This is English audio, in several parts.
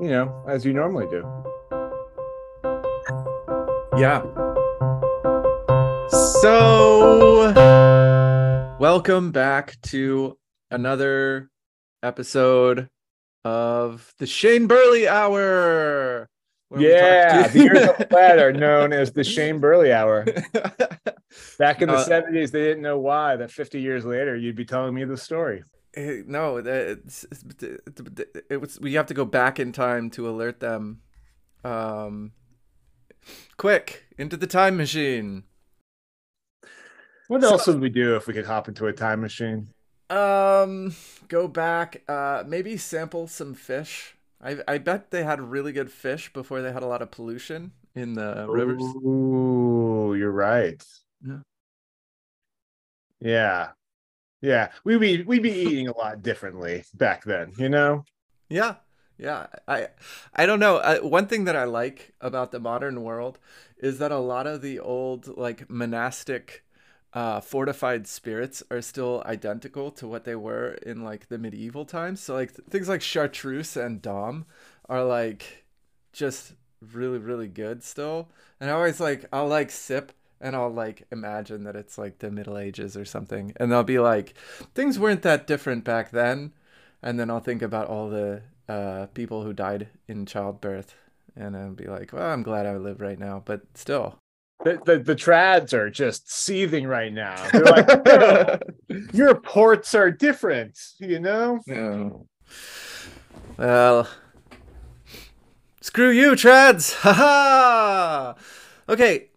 you know, as you normally do. Yeah. So, welcome back to another episode of the Shane Burley Hour. where we talk Yeah, the years of are known as the Shane Burley Hour. Back in the Uh, 70s, they didn't know why. That 50 years later, you'd be telling me the story. No, it's, it's, it was. We have to go back in time to alert them. Um, quick into the time machine. What So- else would we do if we could hop into a time machine? Um, go back. Uh, maybe sample some fish. I I bet they had really good fish before they had a lot of pollution in the rivers. Ooh, you're right. Yeah. Yeah. Yeah. We'd be we'd be eating a lot differently back then, you know? Yeah, yeah. I I don't know. One thing that I like about the modern world is that a lot of the old like monastic uh, fortified spirits are still identical to what they were in like the medieval times. So like th- things like chartreuse and dom are like just really really good still. And I always like I'll like sip and I'll like imagine that it's like the Middle Ages or something, and they'll be like things weren't that different back then and then I'll think about all the uh, people who died in childbirth, and I'll be like, "Well, I'm glad I live right now," but still. The, the the trads are just seething right now. They're like, "No, your ports are different, you know? No. Well, screw you, trads! Ha ha! Okay,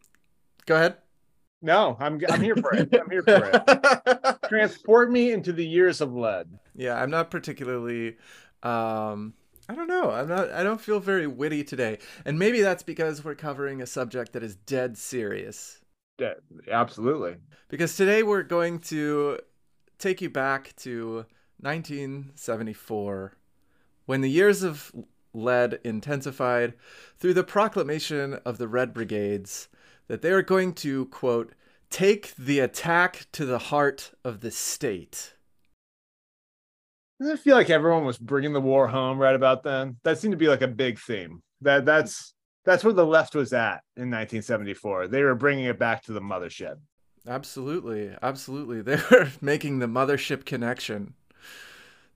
go ahead. No, I'm I'm here for it. I'm here for it. Transport me into the years of lead. yeah, I'm not particularly. Um, I don't know. I'm not. I don't feel very witty today, and maybe that's because we're covering a subject that is dead serious. Yeah, absolutely. because today we're going to take you back to 1974 when the years of lead intensified through the proclamation of the Red Brigades that they are going to, quote, take the attack to the heart of the state. Doesn't it feel like everyone was bringing the war home right about then? That seemed to be like a big theme. That that's that's where the left was at in 1974. They were bringing it back to the mothership. Absolutely, absolutely. They were making the mothership connection.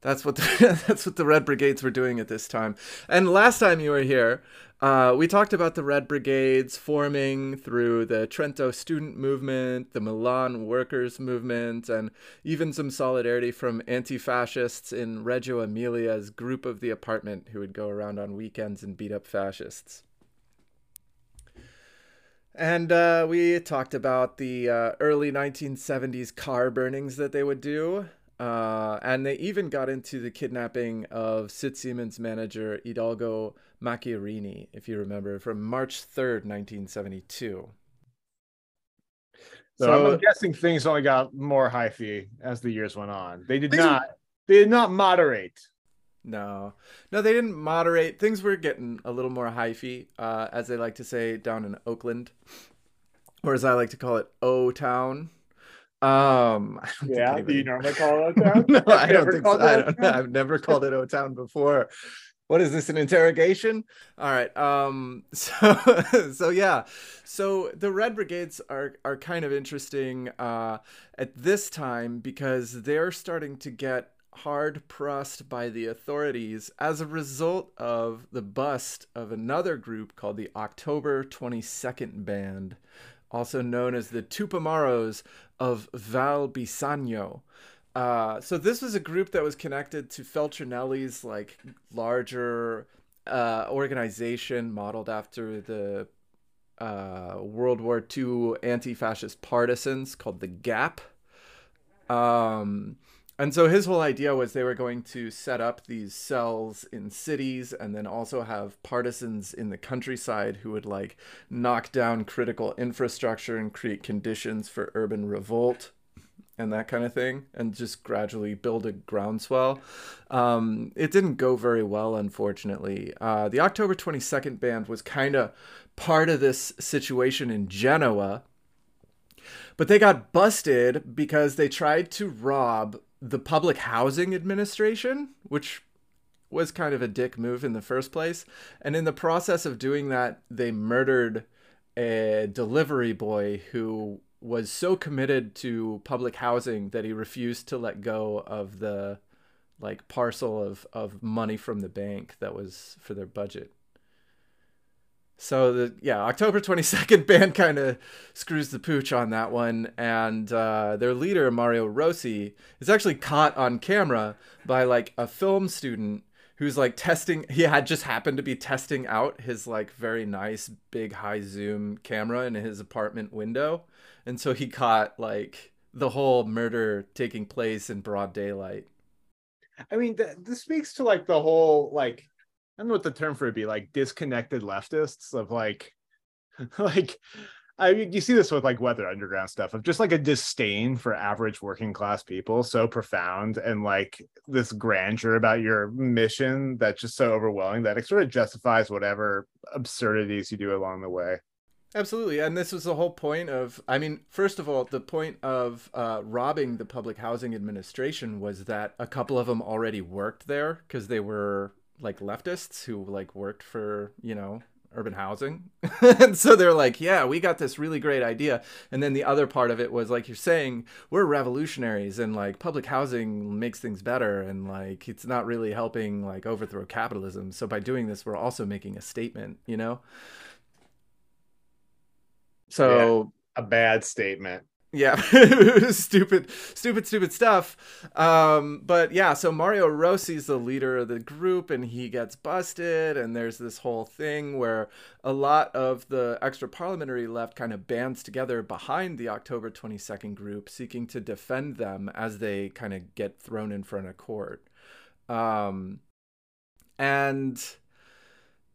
That's what the, that's what the Red Brigades were doing at this time. And last time you were here, uh, we talked about the Red Brigades forming through the Trento student movement, the Milan workers movement, and even some solidarity from anti-fascists in Reggio Emilia's group of the apartment who would go around on weekends and beat up fascists. And uh, we talked about the uh, early 1970s car burnings that they would do. Uh, and they even got into the kidnapping of Sit-Siemens manager Idalgo Macchiarini, if you remember, from March 3rd, 1972. So, So- I'm guessing things only got more hyphy as the years went on. They did not they did not moderate. No, no, they didn't moderate. Things were getting a little more hyphy, uh, as they like to say down in Oakland, or as I like to call it, O Town. Um, I don't think Yeah, do you normally call it that? no, Have I don't think so. I O don't, I've never called it O Town before. What is this, an interrogation? All right. Um. So, so yeah. So the Red Brigades are are kind of interesting uh, at this time because they're starting to get hard pressed by the authorities as a result of the bust of another group called the October 22nd Band, also known as the Tupamaros of Val Bisagno. Uh, so this was a group that was connected to Feltrinelli's like larger uh, organization modeled after the uh, World War II anti-fascist partisans called the Gap. Um, and so his whole idea was they were going to set up these cells in cities and then also have partisans in the countryside who would like knock down critical infrastructure and create conditions for urban revolt and that kind of thing and just gradually build a groundswell. Um, it didn't go very well, unfortunately. Uh, the October 22nd band was kind of part of this situation in Genoa, but they got busted because they tried to rob the public housing administration, which was kind of a dick move in the first place. And in the process of doing that, they murdered a delivery boy who was so committed to public housing that he refused to let go of the like parcel of, of money from the bank that was for their budget. So the yeah October 22nd band kind of screws the pooch on that one, and uh, their leader Mario Rossi is actually caught on camera by like a film student who's like testing. He had just happened to be testing out his like very nice big high zoom camera in his apartment window, and so he caught like the whole murder taking place in broad daylight. I mean, th- this speaks to like the whole like I don't know what the term for it be like disconnected leftists of like like I mean, you see this with like weather underground stuff of just like a disdain for average working class people so profound and like this grandeur about your mission that's just so overwhelming that it sort of justifies whatever absurdities you do along the way. Absolutely. And this was the whole point of, I mean, first of all, the point of uh, robbing the Public Housing Administration was that a couple of them already worked there because they were like leftists who like worked for, you know, urban housing. and so they're like, yeah, we got this really great idea. And then the other part of it was like you're saying, we're revolutionaries and like public housing makes things better and like it's not really helping like overthrow capitalism. So by doing this, we're also making a statement, you know? So yeah, a bad statement. Yeah, stupid, stupid, stupid stuff. Um, but yeah, so Mario Rossi's the leader of the group, and he gets busted. And there's this whole thing where a lot of the extra parliamentary left kind of bands together behind the October 22nd group, seeking to defend them as they kind of get thrown in front of court. Um, and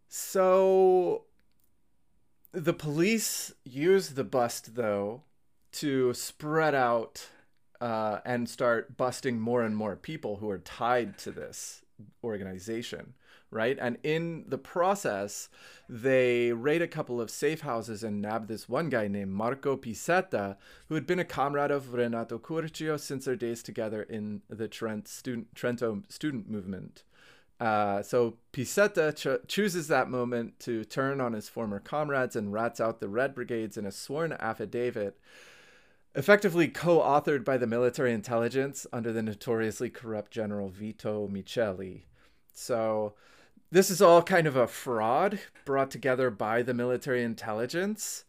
so the police use the bust though to spread out uh, and start busting more and more people who are tied to this organization right? And in the process they raid a couple of safe houses and nab this one guy named marco pisetta who had been a comrade of renato curcio since their days together in the Trent student, trento student movement uh, so Pisetta cho- chooses that moment to turn on his former comrades and rats out the Red Brigades in a sworn affidavit, effectively co-authored by the military intelligence under the notoriously corrupt General Vito Miceli. So this is all kind of a fraud brought together by the military intelligence.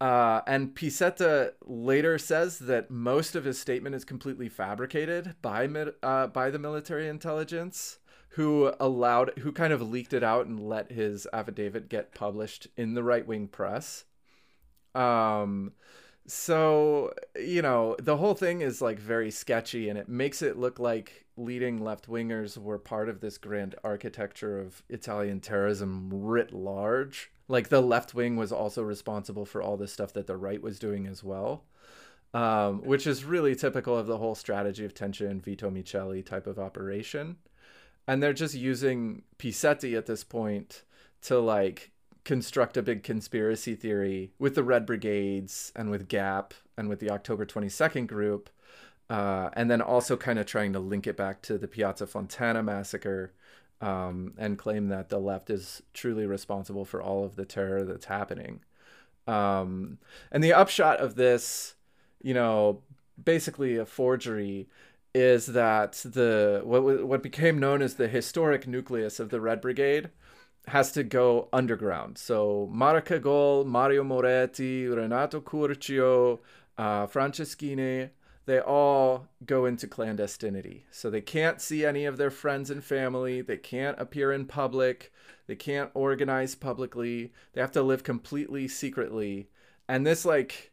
Uh, and Pisetta later says that most of his statement is completely fabricated by uh, by the military intelligence who allowed who kind of leaked it out and let his affidavit get published in the right wing press. Um so you know the whole thing is like very sketchy and it makes it look like leading left wingers were part of this grand architecture of Italian terrorism writ large. Like the left wing was also responsible for all this stuff that the right was doing as well. Um, which is really typical of the whole strategy of tension, Vito Miceli type of operation and they're just using Pisetta at this point to like construct a big conspiracy theory with the Red Brigades and with Gap and with the October 22nd group, uh, and then also kind of trying to link it back to the Piazza Fontana massacre um, and claim that the left is truly responsible for all of the terror that's happening. Um, and the upshot of this, you know, basically a forgery is that the what what became known as the historic nucleus of the Red Brigade has to go underground. So Mara Cagol, Mario Moretti, Renato Curcio, uh, Franceschini, they all go into clandestinity. So they can't see any of their friends and family. They can't appear in public. They can't organize publicly. They have to live completely secretly. And this, like,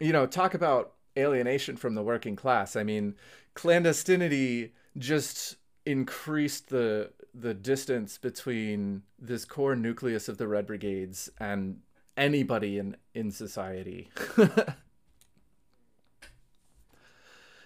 you know, talk about alienation from the working class. I mean, clandestinity just increased the the distance between this core nucleus of the red brigades and anybody in in society.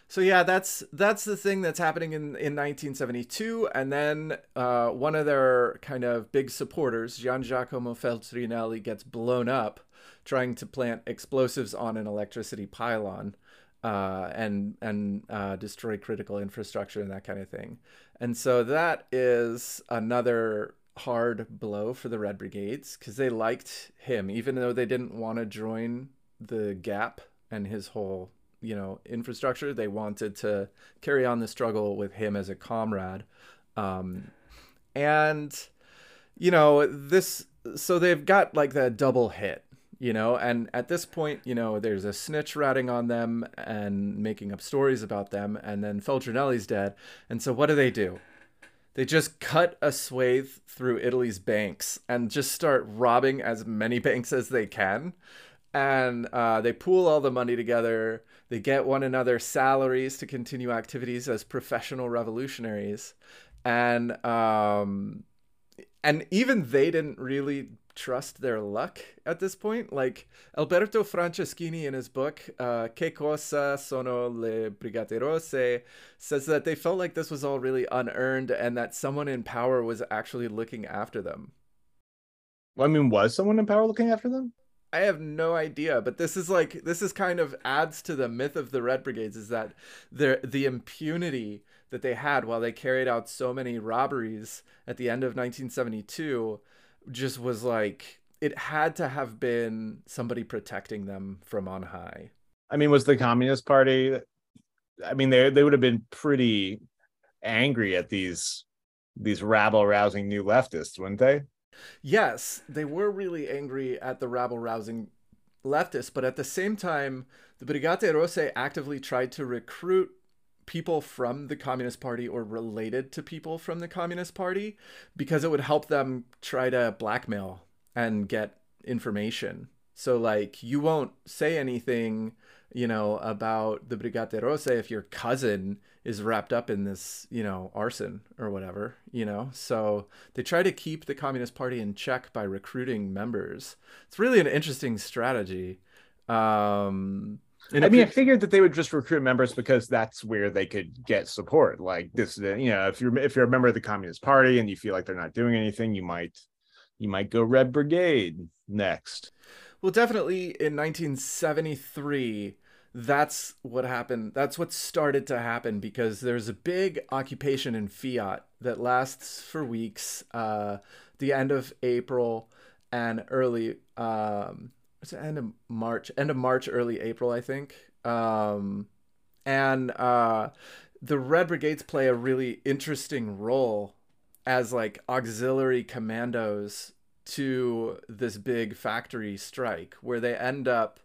So yeah that's that's the thing that's happening in in 1972 and then uh, one of their kind of big supporters gian giacomo feltrinelli gets blown up trying to plant explosives on an electricity pylon uh, and and uh, destroy critical infrastructure and that kind of thing. And so that is another hard blow for the Red Brigades because they liked him, even though they didn't want to join the Gap and his whole you know infrastructure. They wanted to carry on the struggle with him as a comrade, um, and you know this. So they've got like the double hit you know and at this point you know there's a snitch ratting on them and making up stories about them and then feltrinelli's dead. And so what do they do? They just cut a swathe through italy's banks and just start robbing as many banks as they can. And uh, they pool all the money together. They get one another salaries to continue activities as professional revolutionaries. And um, and even they didn't really trust their luck at this point. Like Alberto Franceschini in his book, uh, Che cosa sono le Brigate Rosse, says that they felt like this was all really unearned and that someone in power was actually looking after them. Well, I mean, was someone in power looking after them? I have no idea, but this is like this is kind of adds to the myth of the Red Brigades is that the the impunity that they had while they carried out so many robberies at the end of 1972 just was like it had to have been somebody protecting them from on high. I mean, was the Communist Party? I mean, they they would have been pretty angry at these these rabble rousing new leftists, wouldn't they? Yes, they were really angry at the rabble rousing leftists, but at the same time, the Brigate Rosse actively tried to recruit people from the Communist Party or related to people from the Communist Party because it would help them try to blackmail and get information. So like you won't say anything, you know, about the Brigate Rosse if your cousin is wrapped up in this, you know, arson or whatever, you know. So they try to keep the Communist Party in check by recruiting members. It's really an interesting strategy. Um and I mean, I figured that they would just recruit members because that's where they could get support. Like this, you know, if you're if you're a member of the Communist Party and you feel like they're not doing anything, you might you might go Red Brigade next. Well, definitely in 1973, that's what happened. That's what started to happen because there's a big occupation in Fiat that lasts for weeks. Uh, the end of April and early um, it's end of March, end of March, early April, I think. Um, and uh, the Red Brigades play a really interesting role as like auxiliary commandos to this big factory strike, where they end up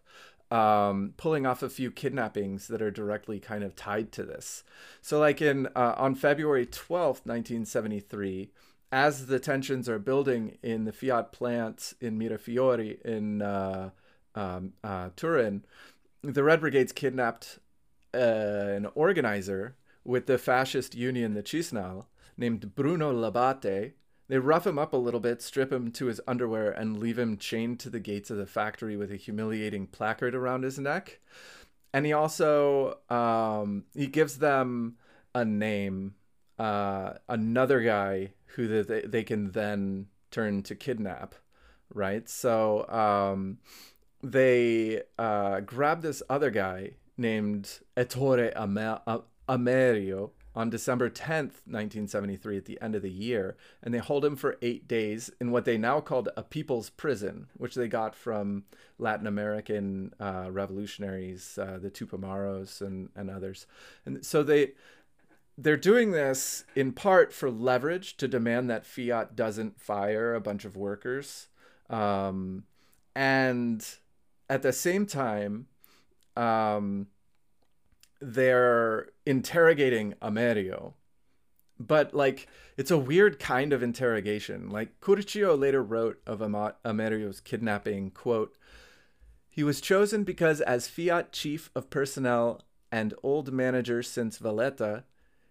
um, pulling off a few kidnappings that are directly kind of tied to this. So, like in uh, on February twelfth, nineteen seventy three as the tensions are building in the Fiat plant in Mirafiori in uh, um, uh, Turin, the Red Brigades kidnapped uh, an organizer with the fascist union, the Cisnal, named Bruno Labate. They rough him up a little bit, strip him to his underwear, and leave him chained to the gates of the factory with a humiliating placard around his neck. And he also um, he gives them a name uh, another guy who they, they can then turn to kidnap, right? So um, they uh, grab this other guy named Ettore Amerio on December 10th, 1973, at the end of the year, and they hold him for eight days in what they now called a people's prison, which they got from Latin American uh, revolutionaries, uh, the Tupamaros and, and others. And so they they're doing this in part for leverage to demand that Fiat doesn't fire a bunch of workers. Um, and at the same time, um, they're interrogating Amerio. But like, it's a weird kind of interrogation. Like Curcio later wrote of Am- Amerio's kidnapping, quote, he was chosen because as Fiat chief of personnel and old manager since Valletta,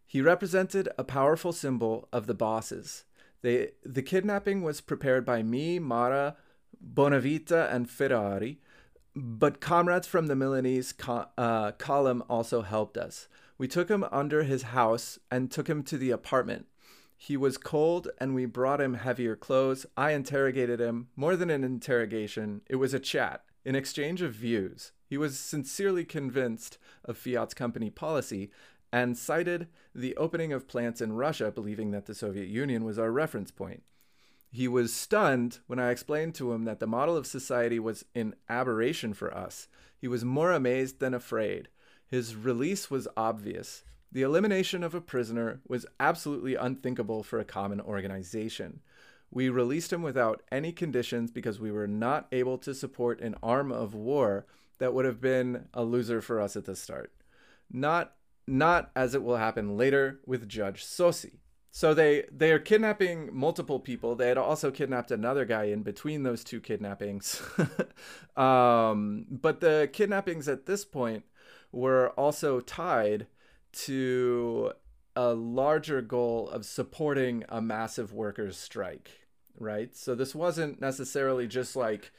he represented a powerful symbol of the bosses. They, the kidnapping was prepared by me, Mara, Bonavita, and Ferrari, but comrades from the Milanese co- uh, column also helped us. We took him under his house and took him to the apartment. He was cold, and we brought him heavier clothes. I interrogated him more than an interrogation, it was a chat, an exchange of views. He was sincerely convinced of Fiat's company policy and cited the opening of plants in Russia, believing that the Soviet Union was our reference point. He was stunned when I explained to him that the model of society was an aberration for us. He was more amazed than afraid. His release was obvious. The elimination of a prisoner was absolutely unthinkable for a common organization. We released him without any conditions because we were not able to support an arm of war that would have been a loser for us at the start. Not not as it will happen later with Judge Sossi. So they they are kidnapping multiple people. They had also kidnapped another guy in between those two kidnappings. um, but the kidnappings at this point were also tied to a larger goal of supporting a massive workers' strike, right? So this wasn't necessarily just like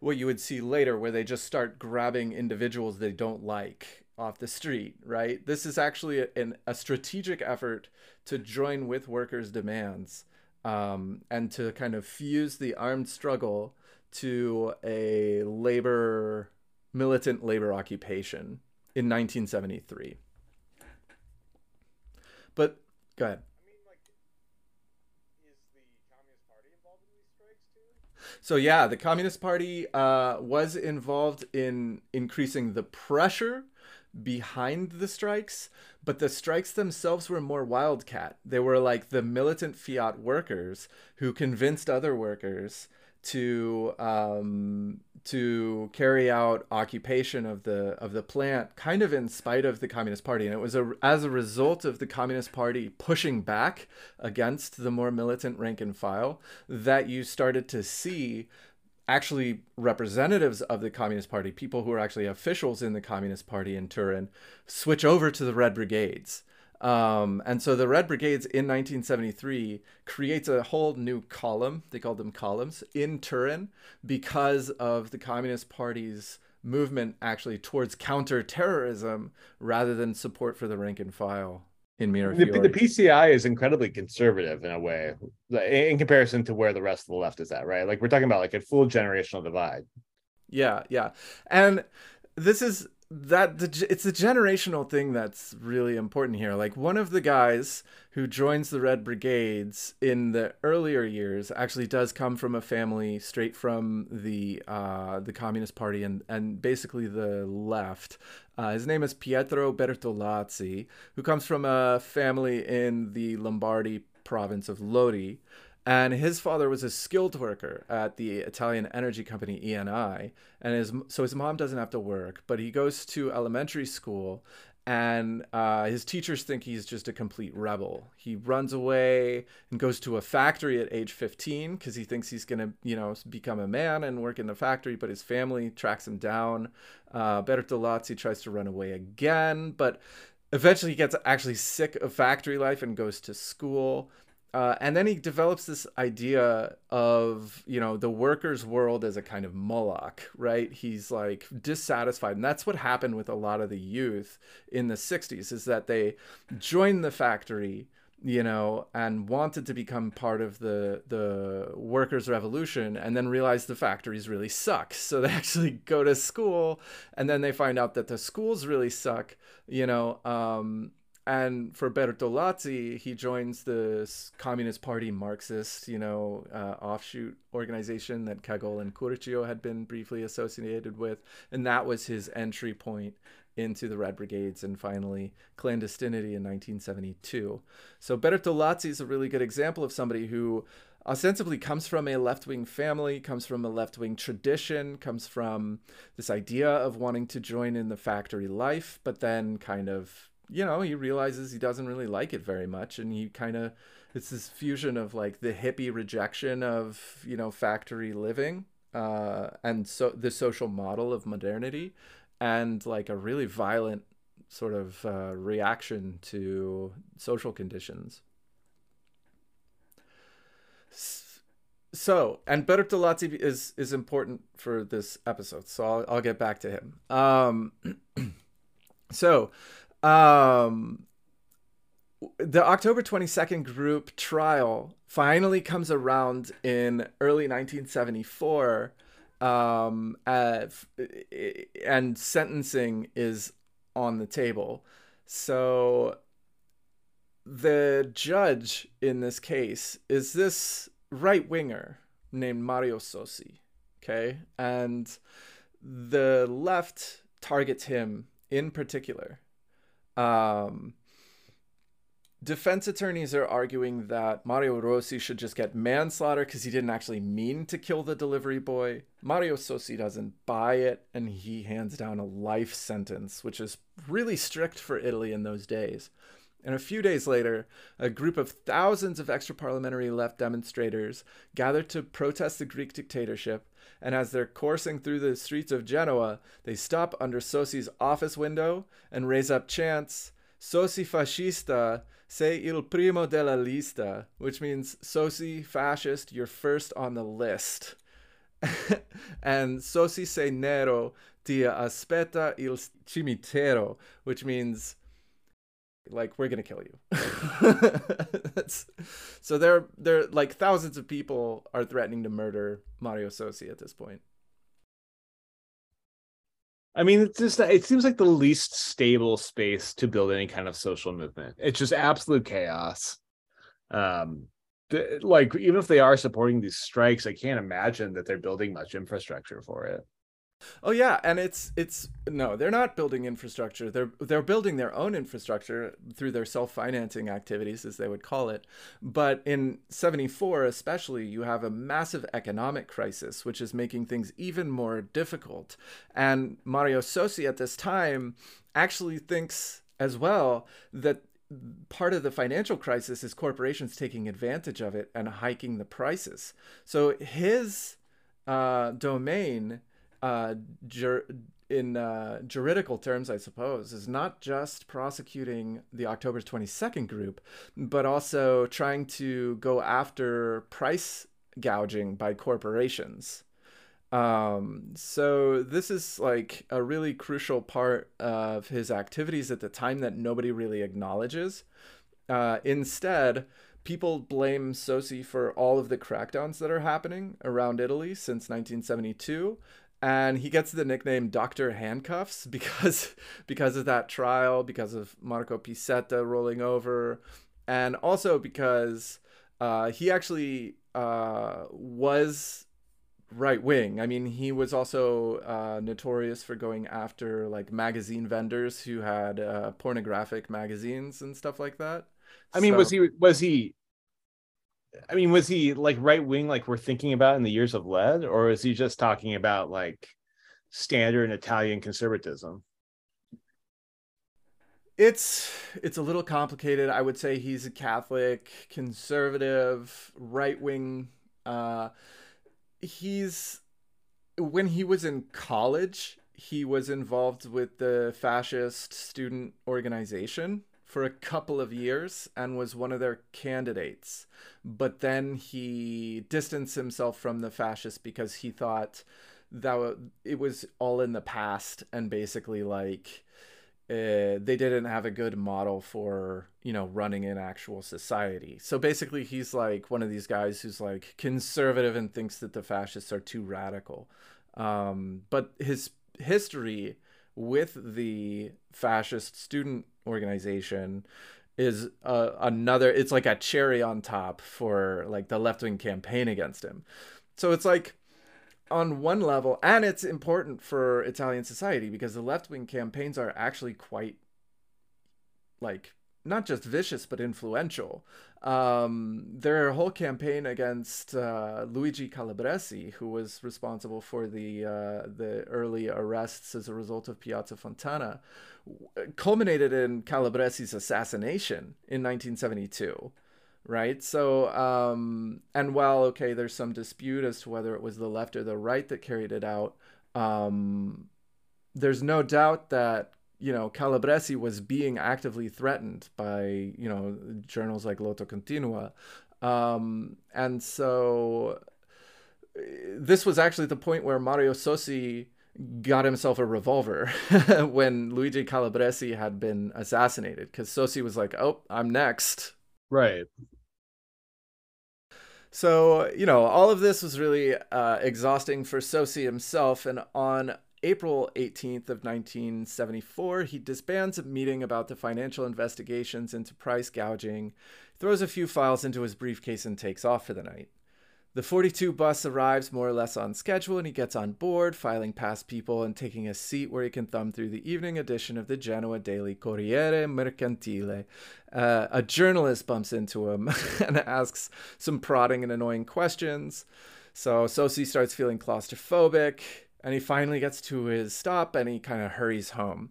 what you would see later, where they just start grabbing individuals they don't like off the street, right? This is actually a, an, a strategic effort to join with workers' demands um, and to kind of fuse the armed struggle to a labor, militant labor occupation in 1973. But go ahead. So yeah, the Communist Party uh, was involved in increasing the pressure behind the strikes, but the strikes themselves were more wildcat. They were like the militant Fiat workers who convinced other workers to um, to carry out occupation of the of the plant, kind of in spite of the Communist Party, and it was a, as a result of the Communist Party pushing back against the more militant rank and file that you started to see actually representatives of the Communist Party, people who are actually officials in the Communist Party in Turin, switch over to the Red Brigades. Um, and so the Red Brigades in 1973 creates a whole new column. They called them columns in Turin because of the Communist Party's movement actually towards counterterrorism rather than support for the rank and file in Mirafiori. The, the, PCI is incredibly conservative in a way, in comparison to where the rest of the left is at, right? Like we're talking about like a full generational divide. Yeah, yeah, and this is that the, it's a generational thing that's really important here. Like one of the guys who joins the Red Brigades in the earlier years actually does come from a family straight from the uh, the Communist Party and and basically the left. Uh, his name is Pietro Bertolazzi, who comes from a family in the Lombardy province of Lodi. And his father was a skilled worker at the Italian energy company ENI, and his so his mom doesn't have to work, but he goes to elementary school, and uh, his teachers think he's just a complete rebel. He runs away and goes to a factory at age 15 because he thinks he's gonna, you know, become a man and work in the factory. But his family tracks him down. Uh, Bertolazzi tries to run away again, but eventually he gets actually sick of factory life and goes to school uh, and then he develops this idea of you know the workers world as a kind of moloch right? He's like dissatisfied. And that's what happened with a lot of the youth in the 60s is that they joined the factory you know and wanted to become part of the the workers revolution and then realized the factories really suck. So they actually go to school and then they find out that the schools really suck you know um, and for Bertolazzi, he joins the Communist Party Marxist, you know, uh, offshoot organization that Cagol and Curcio had been briefly associated with, and that was his entry point into the Red Brigades and finally clandestinity in 1972. So Bertolazzi is a really good example of somebody who ostensibly comes from a left-wing family, comes from a left-wing tradition, comes from this idea of wanting to join in the factory life, but then kind of you know, he realizes he doesn't really like it very much, and he kind of it's this fusion of like the hippie rejection of you know factory living uh, and so the social model of modernity, and like a really violent sort of uh, reaction to social conditions. So, and Bertolazzi is is important for this episode, so I'll, I'll get back to him. Um, so, um, the October 22nd group trial finally comes around in early 1974 um, and sentencing is on the table. So the judge in this case is this right winger named Mario Sossi. Okay. And the left targets him in particular. Um, defense attorneys are arguing that Mario Rossi should just get manslaughter because he didn't actually mean to kill the delivery boy. Mario Sossi doesn't buy it and he hands down a life sentence, which is really strict for Italy in those days. And a few days later, a group of thousands of extra parliamentary left demonstrators gathered to protest the Greek dictatorship. And as they're coursing through the streets of Genoa, they stop under Sossi's office window and raise up chants Sossi fascista, sei il primo della lista, which means Sossi fascist, you're first on the list. and Sossi sei nero, ti aspetta il cimitero, which means like we're gonna kill you. So they're they're like thousands of people are threatening to murder mario sossi at this point. I mean it's just it seems like the least stable space to build any kind of social movement. It's just absolute chaos. Um the, like even if they are supporting these strikes i can't imagine that they're building much infrastructure for it Oh yeah, and it's it's no, they're not building infrastructure. They're they're building their own infrastructure through their self-financing activities as they would call it. But in 74 especially, you have a massive economic crisis which is making things even more difficult. And Mario Sossi at this time actually thinks as well that part of the financial crisis is corporations taking advantage of it and hiking the prices. So his uh, domain uh, jur- in uh, juridical terms, I suppose, is not just prosecuting the October 22nd group, but also trying to go after price gouging by corporations. Um, so this is like a really crucial part of his activities at the time that nobody really acknowledges. Uh, instead, people blame Sossi for all of the crackdowns that are happening around Italy since 1972 and he gets the nickname Doctor Handcuffs because because of that trial, because of Marco Pisetta rolling over, and also because uh, he actually uh, was right wing. I mean, he was also uh, notorious for going after like magazine vendors who had uh, pornographic magazines and stuff like that. I mean, so, was he was he I mean, was he like right wing, like we're thinking about in the years of lead, or is he just talking about like standard Italian conservatism? It's it's a little complicated. I would say he's a Catholic, conservative, right wing. Uh, he's when he was in college, he was involved with the fascist student organization for a couple of years and was one of their candidates. But then he distanced himself from the fascists because he thought that it was all in the past and basically like uh, they didn't have a good model for you know running an actual society so basically he's like one of these guys who's like conservative and thinks that the fascists are too radical um, but his history with the fascist student organization is uh, another it's like a cherry on top for like the left-wing campaign against him so it's like on one level and it's important for italian society because the left-wing campaigns are actually quite like not just vicious but influential. Um, their whole campaign against uh, Luigi Calabresi, who was responsible for the uh, the early arrests as a result of Piazza Fontana, culminated in Calabresi's assassination in 1972. Right. So, um, and while okay, there's some dispute as to whether it was the left or the right that carried it out. Um, there's no doubt that you know, Calabresi was being actively threatened by, you know, journals like Lotta Continua. Um, and so this was actually the point where Mario Sossi got himself a revolver when Luigi Calabresi had been assassinated because Sossi was like, oh, I'm next. Right. So, you know, all of this was really uh, exhausting for Sossi himself. And on April 18th of 1974, he disbands a meeting about the financial investigations into price gouging, throws a few files into his briefcase, and takes off for the night. The 42 bus arrives more or less on schedule, and he gets on board, filing past people and taking a seat where he can thumb through the evening edition of the Genoa Daily Corriere Mercantile. Uh, a journalist bumps into him and asks some prodding and annoying questions. So Sossi starts feeling claustrophobic, and he finally gets to his stop and he kind of hurries home.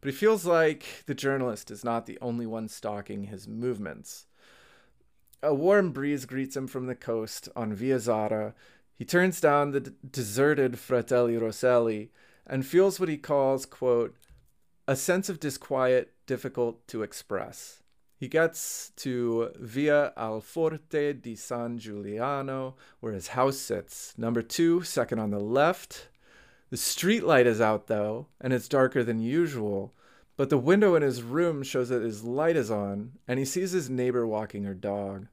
But he feels like the journalist is not the only one stalking his movements. A warm breeze greets him from the coast on Via Zara. He turns down the d- deserted Fratelli Rosselli and feels what he calls, quote, a sense of disquiet difficult to express. He gets to Via Alforte di San Giuliano, where his house sits. Number two, second on the left. The street light is out, though, and it's darker than usual, but the window in his room shows that his light is on, and he sees his neighbor walking her dog.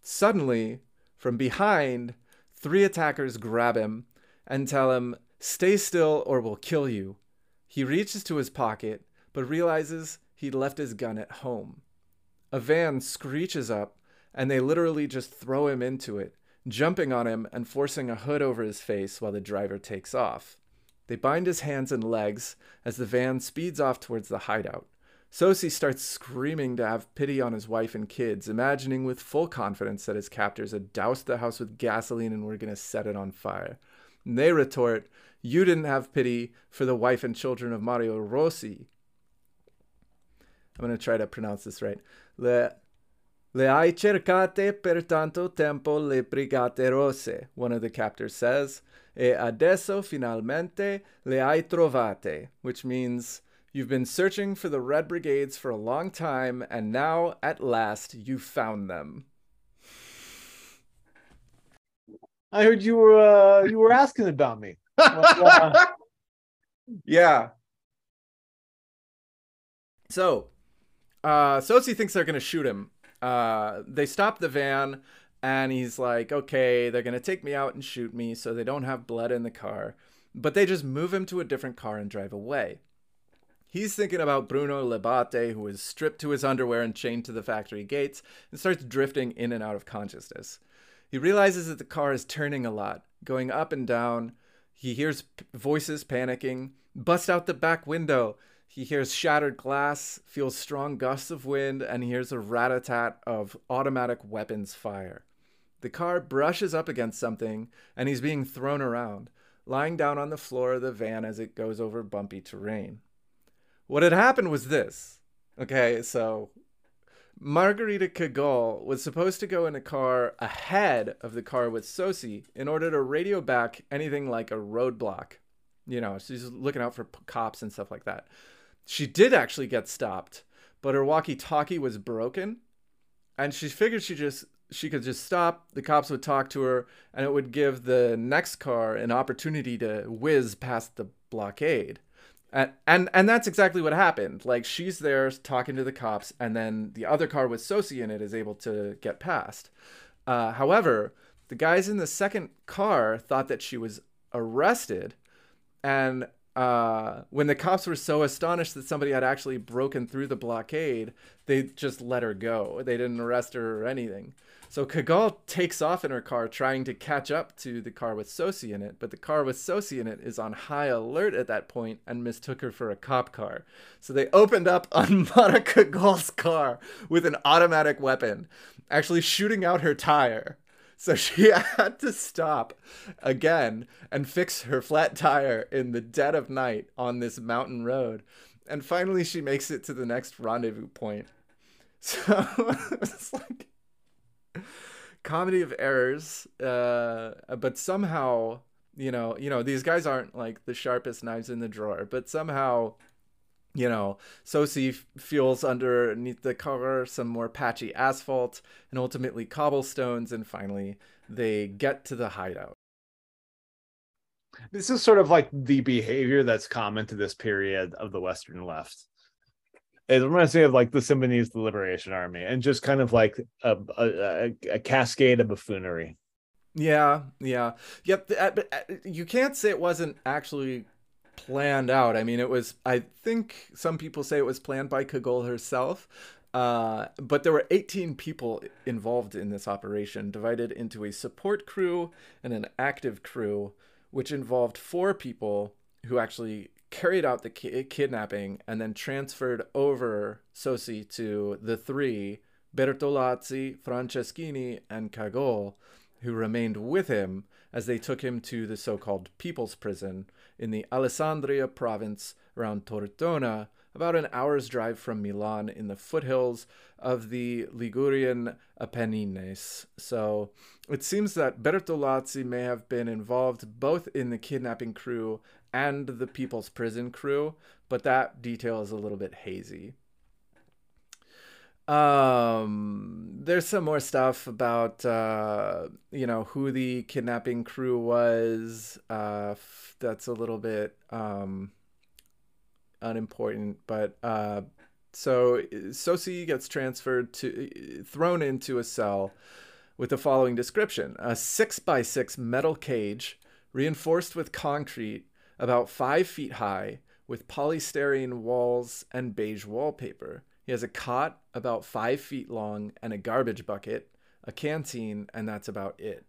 Suddenly, from behind, three attackers grab him and tell him, Stay still or we'll kill you. He reaches to his pocket, but realizes he'd left his gun at home. A van screeches up, and they literally just throw him into it, jumping on him and forcing a hood over his face while the driver takes off. They bind his hands and legs as the van speeds off towards the hideout. Sossi starts screaming to have pity on his wife and kids, imagining with full confidence that his captors had doused the house with gasoline and were going to set it on fire. And they retort, You didn't have pity for the wife and children of Mario Rossi. I'm going to try to pronounce this right. Le, le hai cercate per tanto tempo le brigate rosse, one of the captors says. E adesso finalmente le hai trovate, which means You've been searching for the Red Brigades for a long time, and now, at last, you found them. I heard you were uh, you were asking about me. Well, uh... yeah. So, uh, Sossi thinks they're gonna shoot him. Uh, they stop the van, and he's like, "Okay, they're gonna take me out and shoot me, so they don't have blood in the car." But they just move him to a different car and drive away. He's thinking about Bruno Labate, who is stripped to his underwear and chained to the factory gates, and starts drifting in and out of consciousness. He realizes that the car is turning a lot, going up and down. He hears p- voices panicking, bust out the back window. He hears shattered glass, feels strong gusts of wind, and hears a rat a tat of automatic weapons fire. The car brushes up against something, and he's being thrown around, lying down on the floor of the van as it goes over bumpy terrain. What had happened was this. Okay, so Margherita Cagol was supposed to go in a car ahead of the car with Sossi in order to radio back anything like a roadblock. You know, she's looking out for p- cops and stuff like that. She did actually get stopped, but her walkie-talkie was broken, and she figured she just she could just stop. The cops would talk to her, and it would give the next car an opportunity to whiz past the blockade. And, and and that's exactly what happened. Like she's there talking to the cops, and then the other car with Sossi in it is able to get past. Uh, however, the guys in the second car thought that she was arrested, and uh, when the cops were so astonished that somebody had actually broken through the blockade, they just let her go. They didn't arrest her or anything. So Cagol takes off in her car trying to catch up to the car with Sossi in it, but the car with Sossi in it is on high alert at that point and mistook her for a cop car. So they opened up on Mara Cagol's car with an automatic weapon, actually shooting out her tire. So she had to stop again and fix her flat tire in the dead of night on this mountain road. And finally, she makes it to the next rendezvous point. So it's like comedy of errors uh but somehow you know you know these guys aren't like the sharpest knives in the drawer but somehow you know sossi feels underneath the car some more patchy asphalt and ultimately cobblestones and finally they get to the hideout this is sort of like the behavior that's common to this period of the western left It reminds me of like the Symbionese Liberation Army, and just kind of like a a, a, a cascade of buffoonery. Yeah, yeah, yep. But you can't say it wasn't actually planned out. I mean, it was. I think some people say it was planned by Cagol herself, uh, but there were 18 people involved in this operation, divided into a support crew and an active crew, which involved four people who actually carried out the ki- kidnapping and then transferred over Sossi to the three Bertolazzi, Franceschini, and Cagol, who remained with him as they took him to the so called People's Prison in the Alessandria province around Tortona, about an hour's drive from Milan in the foothills of the Ligurian Apennines. So it seems that Bertolazzi may have been involved both in the kidnapping crew and the People's Prison crew, but that detail is a little bit hazy. Um, there's some more stuff about uh, you know who the kidnapping crew was. Uh, that's a little bit um, unimportant, but uh, so Sossi gets transferred to thrown into a cell with the following description: a six by six metal cage reinforced with concrete about five feet high, with polystyrene walls and beige wallpaper. He has a cot about five feet long and a garbage bucket, a canteen, and that's about it.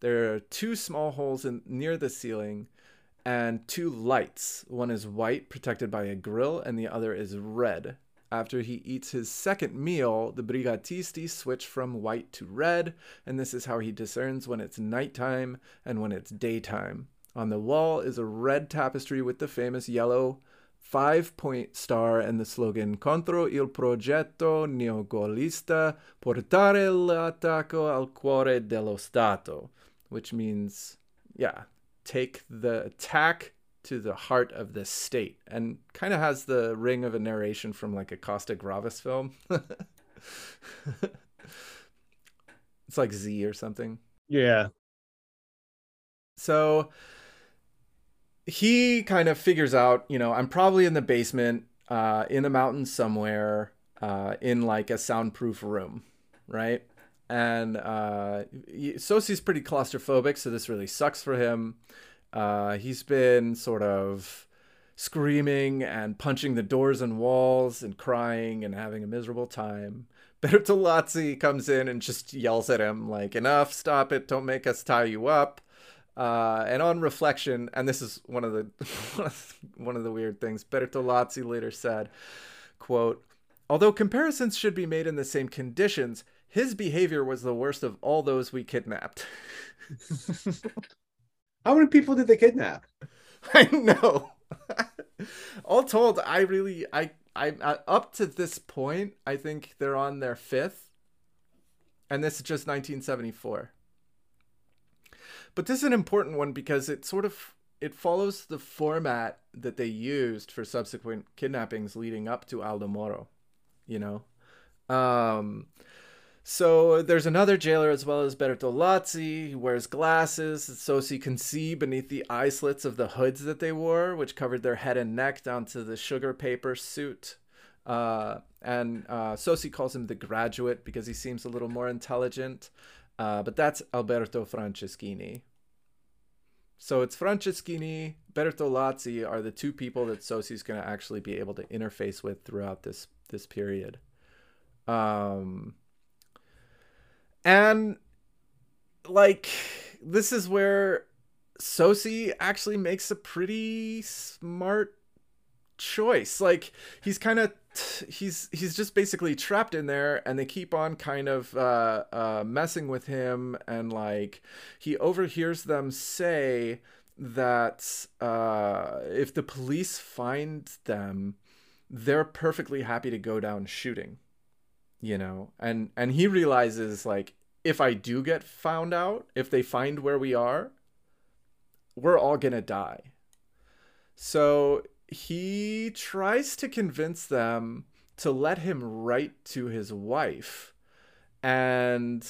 There are two small holes in, near the ceiling and two lights. One is white, protected by a grill, and the other is red. After he eats his second meal, the brigatisti switch from white to red, and this is how he discerns when it's nighttime and when it's daytime. On the wall is a red tapestry with the famous yellow five point star and the slogan Contro il progetto neogolista portare l'attacco al cuore dello Stato, which means, yeah, take the attack to the heart of the state and kind of has the ring of a narration from like a Costa-Gavras film. it's like Z or something. Yeah. So he kind of figures out, you know, I'm probably in the basement, uh, in the mountains somewhere, uh, in like a soundproof room, right? And uh, pretty claustrophobic, so this really sucks for him. Uh, he's been sort of screaming and punching the doors and walls and crying and having a miserable time. Bertolazzi comes in and just yells at him, like, enough, stop it, don't make us tie you up. Uh, and on reflection, and this is one of the one of the weird things, Bertolazzi later said, "quote Although comparisons should be made in the same conditions, his behavior was the worst of all those we kidnapped." How many people did they kidnap? I know. all told, I really, I, I, up to this point, I think they're on their fifth, and this is just 1974. But this is an important one because it sort of it follows the format that they used for subsequent kidnappings leading up to Aldo Moro, you know. Um, so there's another jailer as well as Bertolazzi. He wears glasses so he can see beneath the eye slits of the hoods that they wore, which covered their head and neck down to the sugar paper suit. Uh, and uh, Sossi calls him the graduate because he seems a little more intelligent. Uh, but that's Alberto Franceschini. So it's Franceschini, Bertolazzi are the two people that Sossi's going to actually be able to interface with throughout this this period. Um, and like this is where Sossi actually makes a pretty smart choice. Like he's kind of he's he's just basically trapped in there and they keep on kind of uh, uh, messing with him and like he overhears them say that uh, if the police find them they're perfectly happy to go down shooting you know? And and he realizes like if i do get found out if they find where we are we're all gonna die. So he tries to convince them to let him write to his wife. And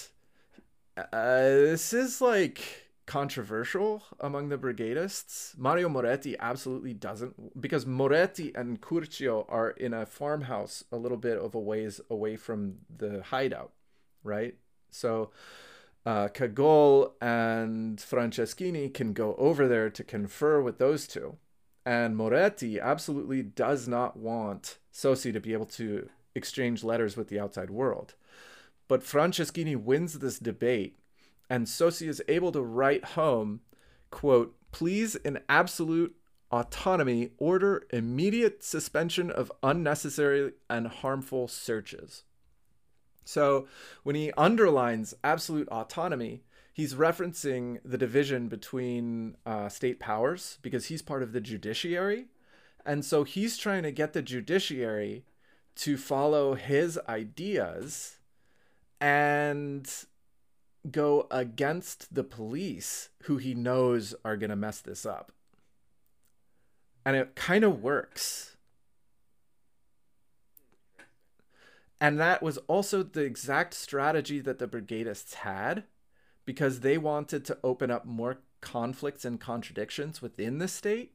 uh, this is like controversial among the brigadists. Mario Moretti absolutely doesn't, because Moretti and Curcio are in a farmhouse a little bit of a ways away from the hideout, right? So uh, Cagol and Franceschini can go over there to confer with those two. And Moretti absolutely does not want Sossi to be able to exchange letters with the outside world. But Franceschini wins this debate, and Sossi is able to write home, quote, please in absolute autonomy order immediate suspension of unnecessary and harmful searches. So when he underlines absolute autonomy, he's referencing the division between uh, state powers because he's part of the judiciary. And so he's trying to get the judiciary to follow his ideas and go against the police who he knows are going to mess this up. And it kind of works. And that was also the exact strategy that the brigadists had because they wanted to open up more conflicts and contradictions within the state.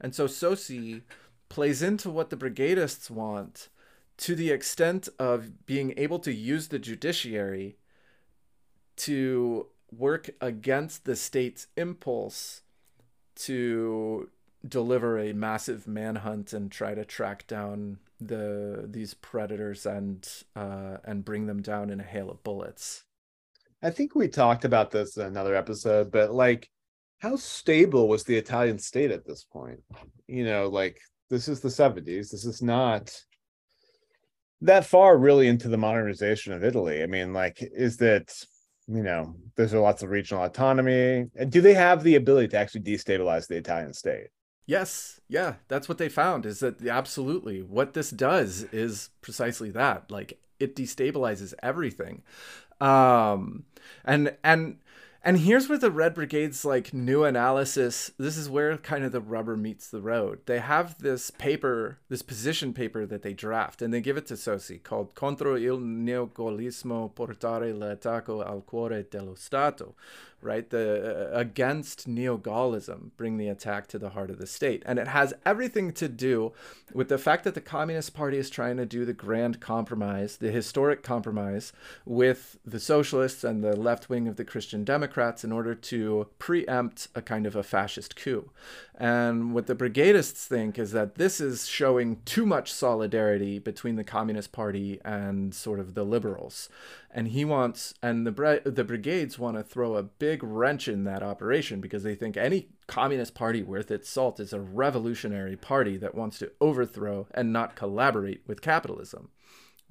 And so Sossi plays into what the brigadists want to the extent of being able to use the judiciary to work against the state's impulse to deliver a massive manhunt and try to track down the these predators and uh, and bring them down in a hail of bullets. I think we talked about this in another episode, but like, how stable was the Italian state at this point? You know, like this is the 70s. This is not that far really into the modernization of Italy. I mean, like, is that you know, there's lots of regional autonomy. And Do they have the ability to actually destabilize the Italian state? Yes, yeah, that's what they found is that absolutely what this does is precisely that. Like it destabilizes everything. Um and and and here's where the Red Brigade's like new analysis, this is where kind of the rubber meets the road. They have this paper, this position paper that they draft, and they give it to Sossi called Contro il neogaullismo portare l'attacco al cuore dello Stato, right? The uh, against neo-Gaullism, bring the attack to the heart of the state. And it has everything to do with the fact that the Communist Party is trying to do the grand compromise, the historic compromise with the socialists and the left wing of the Christian Democrats in order to preempt a kind of a fascist coup. And what the brigadists think is that this is showing too much solidarity between the Communist Party and sort of the liberals. And he wants, and the the brigades want to throw a big wrench in that operation because they think any Communist Party worth its salt is a revolutionary party that wants to overthrow and not collaborate with capitalism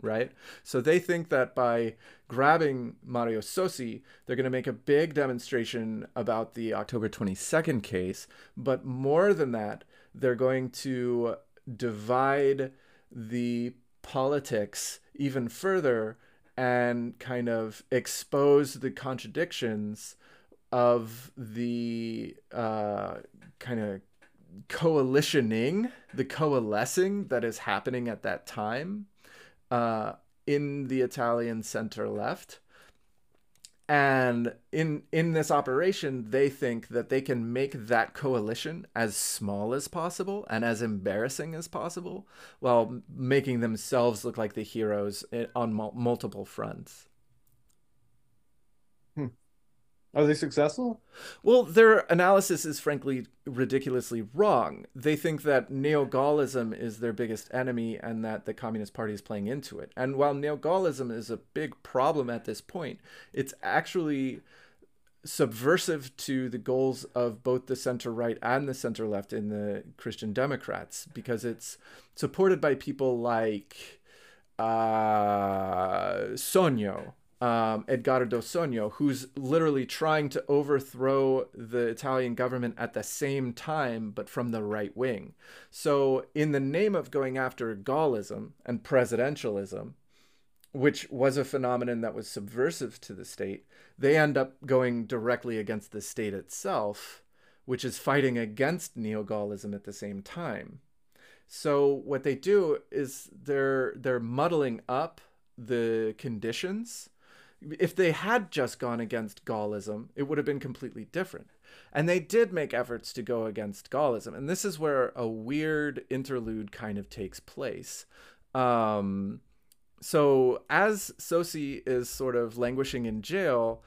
right? So they think that by grabbing Mario Sossi, they're going to make a big demonstration about the October 22nd case. But more than that, they're going to divide the politics even further and kind of expose the contradictions of the uh, kind of coalitioning, the coalescing that is happening at that time uh, in the Italian center left. And in in this operation, they think that they can make that coalition as small as possible and as embarrassing as possible, while making themselves look like the heroes eh, on multiple fronts. Are they successful? Well, their analysis is frankly ridiculously wrong. They think that neo Gaullism is their biggest enemy and that the Communist Party is playing into it. And while neo Gaullism is a big problem at this point, it's actually subversive to the goals of both the center right and the center left in the Christian Democrats because it's supported by people like uh, Sogno um, Edgardo Sogno, who's literally trying to overthrow the Italian government at the same time, but from the right wing. So, in the name of going after Gaullism and presidentialism, which was a phenomenon that was subversive to the state, they end up going directly against the state itself, which is fighting against neo Gaullism at the same time. So, what they do is they're they're muddling up the conditions if they had just gone against Gaullism, it would have been completely different. And they did make efforts to go against Gaullism. And this is where a weird interlude kind of takes place. Um, so as Sossi is sort of languishing in jail,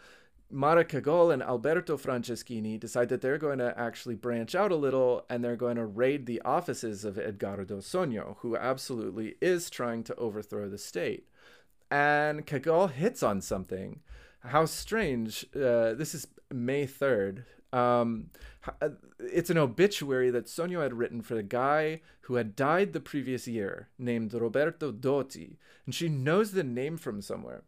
Mara Cagol and Alberto Franceschini decide that they're going to actually branch out a little and they're going to raid the offices of Edgardo Sogno, who absolutely is trying to overthrow the state. And Cagol hits on something. How strange. Uh, this is May 3rd. Um, uh, it's an obituary that Sogno had written for the guy who had died the previous year, named Roberto Dotti, and she knows the name from somewhere.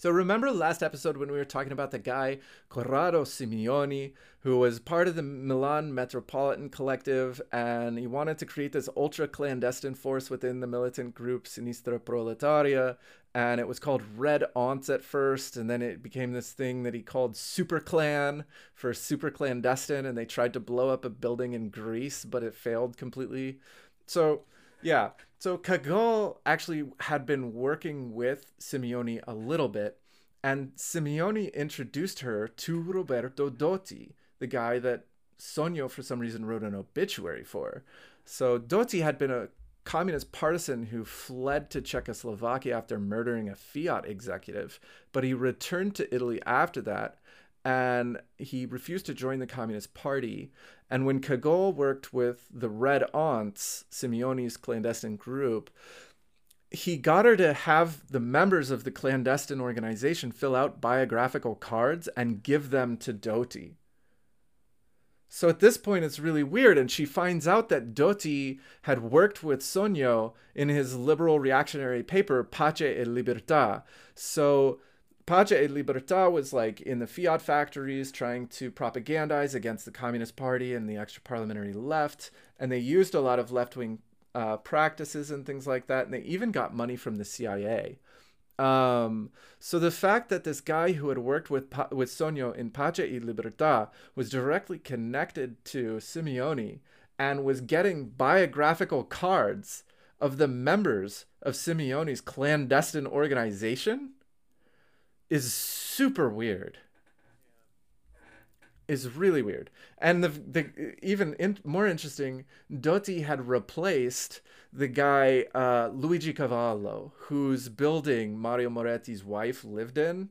So remember last episode when we were talking about the guy Corrado Simeoni, who was part of the Milan Metropolitan Collective, and he wanted to create this ultra clandestine force within the militant group Sinistra Proletaria, and it was called Red Aunts at first, and then it became this thing that he called Super Clan for super clandestine, and they tried to blow up a building in Greece, but it failed completely. So yeah. So Cagol actually had been working with Simeoni a little bit, and Simeoni introduced her to Roberto Dotti, the guy that Sogno, for some reason, wrote an obituary for. So Dotti had been a communist partisan who fled to Czechoslovakia after murdering a Fiat executive, but he returned to Italy after that and he refused to join the Communist Party. And when Cagol worked with the Red Aunts, Simeoni's clandestine group, he got her to have the members of the clandestine organization fill out biographical cards and give them to Dotti. So at this point, it's really weird. And she finds out that Dotti had worked with Sogno in his liberal reactionary paper, Pace e Libertà. So Pace e Libertà was like in the Fiat factories trying to propagandize against the Communist Party and the extra parliamentary left. And they used a lot of left wing uh, practices and things like that. And they even got money from the CIA. Um, so the fact that this guy who had worked with with Sogno in Pace y Libertà was directly connected to Simeoni and was getting biographical cards of the members of Simeoni's clandestine organization is super weird. Is really weird, and the the even in, more interesting, Dotti had replaced the guy uh, Luigi Cavallo, whose building Mario Moretti's wife lived in,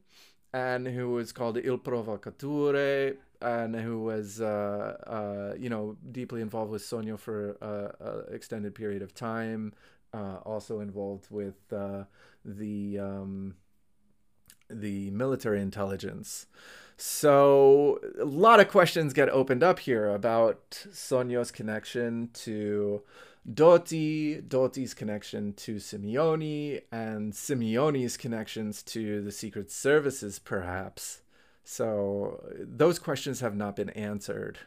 and who was called Il Provocatore, and who was uh, uh, you know deeply involved with Sogno for an extended period of time, uh, also involved with uh, the. Um, the military intelligence. So a lot of questions get opened up here about Sogno's connection to Dotti, Dotti's connection to Simeoni, and Simeoni's connections to the secret services, perhaps. So those questions have not been answered.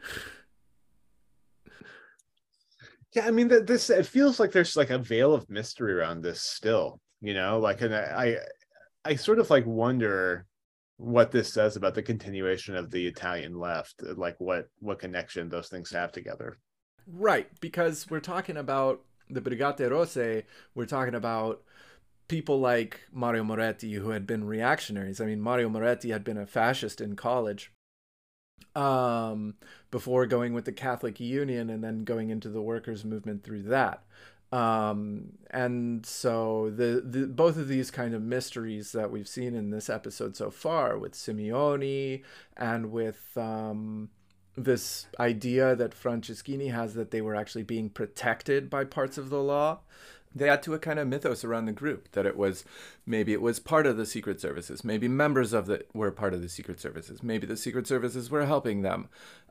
yeah, I mean, this it feels like there's like a veil of mystery around this still. You know, like, and I, I sort of like wonder what this says about the continuation of the Italian left, like what what connection those things have together. Right, because we're talking about the Brigate Rosse, we're talking about people like Mario Moretti who had been reactionaries. I mean, Mario Moretti had been a fascist in college um, before going with the Catholic Union and then going into the workers' movement through that. Um, and so the, the both of these kind of mysteries that we've seen in this episode so far with Simeoni and with um, this idea that Franceschini has that they were actually being protected by parts of the law they add to a kind of mythos around the group that it was maybe it was part of the secret services maybe members of it were part of the secret services maybe the secret services were helping them.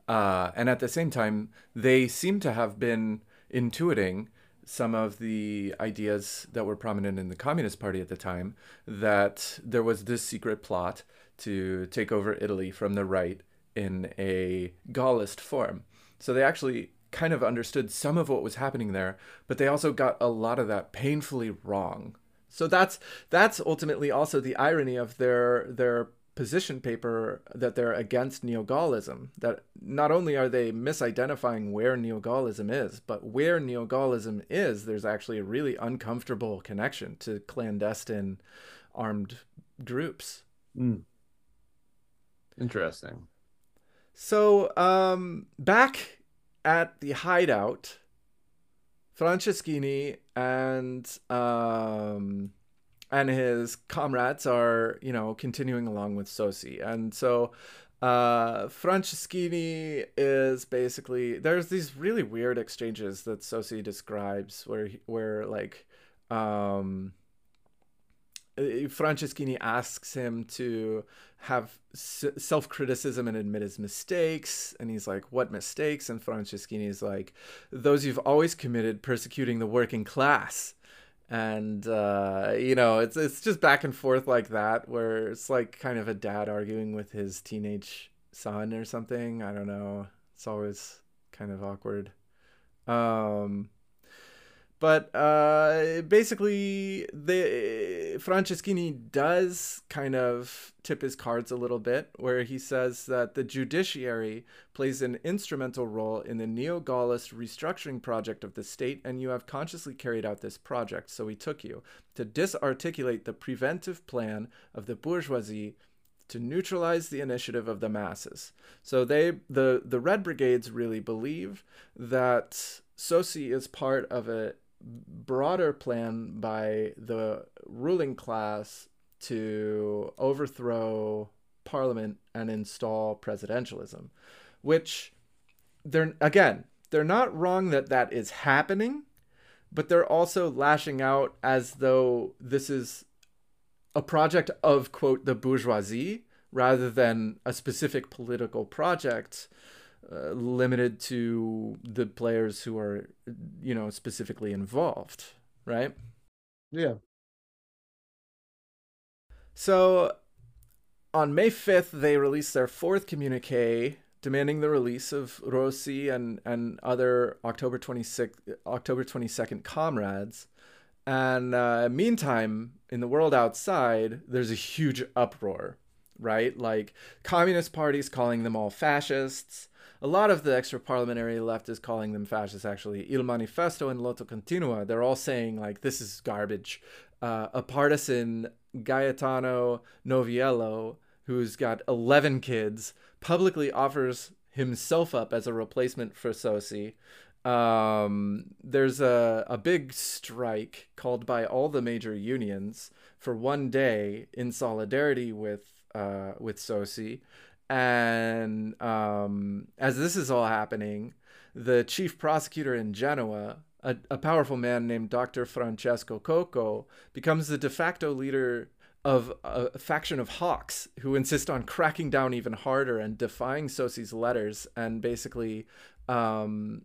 Uh, and at the same time they seem to have been intuiting some of the ideas that were prominent in the Communist Party at the time that there was this secret plot to take over Italy from the right in a Gaullist form. So they actually kind of understood some of what was happening there, but they also got a lot of that painfully wrong. So that's that's ultimately also the irony of their their position paper that they're against neo-Gaullism. That not only are they misidentifying where neo-Gaullism is, but where neo-Gaullism is, there's actually a really uncomfortable connection to clandestine armed groups. Mm. Interesting. So, um, back at the hideout, Franceschini and um, and his comrades are, you know, continuing along with Sossi, and so uh, Franceschini is basically there's these really weird exchanges that Sossi describes where where like um, Franceschini asks him to have self criticism and admit his mistakes. And he's like, What mistakes? And Franceschini is like, Those you've always committed persecuting the working class. And, uh, you know, it's, it's just back and forth like that, where it's like kind of a dad arguing with his teenage son or something. I don't know. It's always kind of awkward. Um, but uh, basically, the Franceschini does kind of tip his cards a little bit, where he says that the judiciary plays an instrumental role in the neo-Gaullist restructuring project of the state, and you have consciously carried out this project. So we took you to disarticulate the preventive plan of the bourgeoisie to neutralize the initiative of the masses. So they the the Red Brigades really believe that Sossi is part of a broader plan by the ruling class to overthrow parliament and install presidentialism, which they're again, they're not wrong that that is happening, but they're also lashing out as though this is a project of quote the bourgeoisie rather than a specific political project uh, limited to the players who are you know specifically involved right? Yeah. So on may 5th they released their fourth communique demanding the release of rossi and and other october 26th october 22nd comrades. And uh, meantime in the world outside there's a huge uproar right? Like communist parties calling them all fascists a lot of the extra parliamentary left is calling them fascists actually. Il manifesto and lotta continua they're all saying like this is garbage. Uh, a partisan gaetano noviello who's got 11 kids publicly offers himself up as a replacement for sossi um, there's a, a big strike called by all the major unions for one day in solidarity with uh, with Sossi, and um, as this is all happening, the chief prosecutor in Genoa, a, a powerful man named Dr. Francesco Coco, becomes the de facto leader of a faction of hawks who insist on cracking down even harder and defying Sossi's letters and basically um,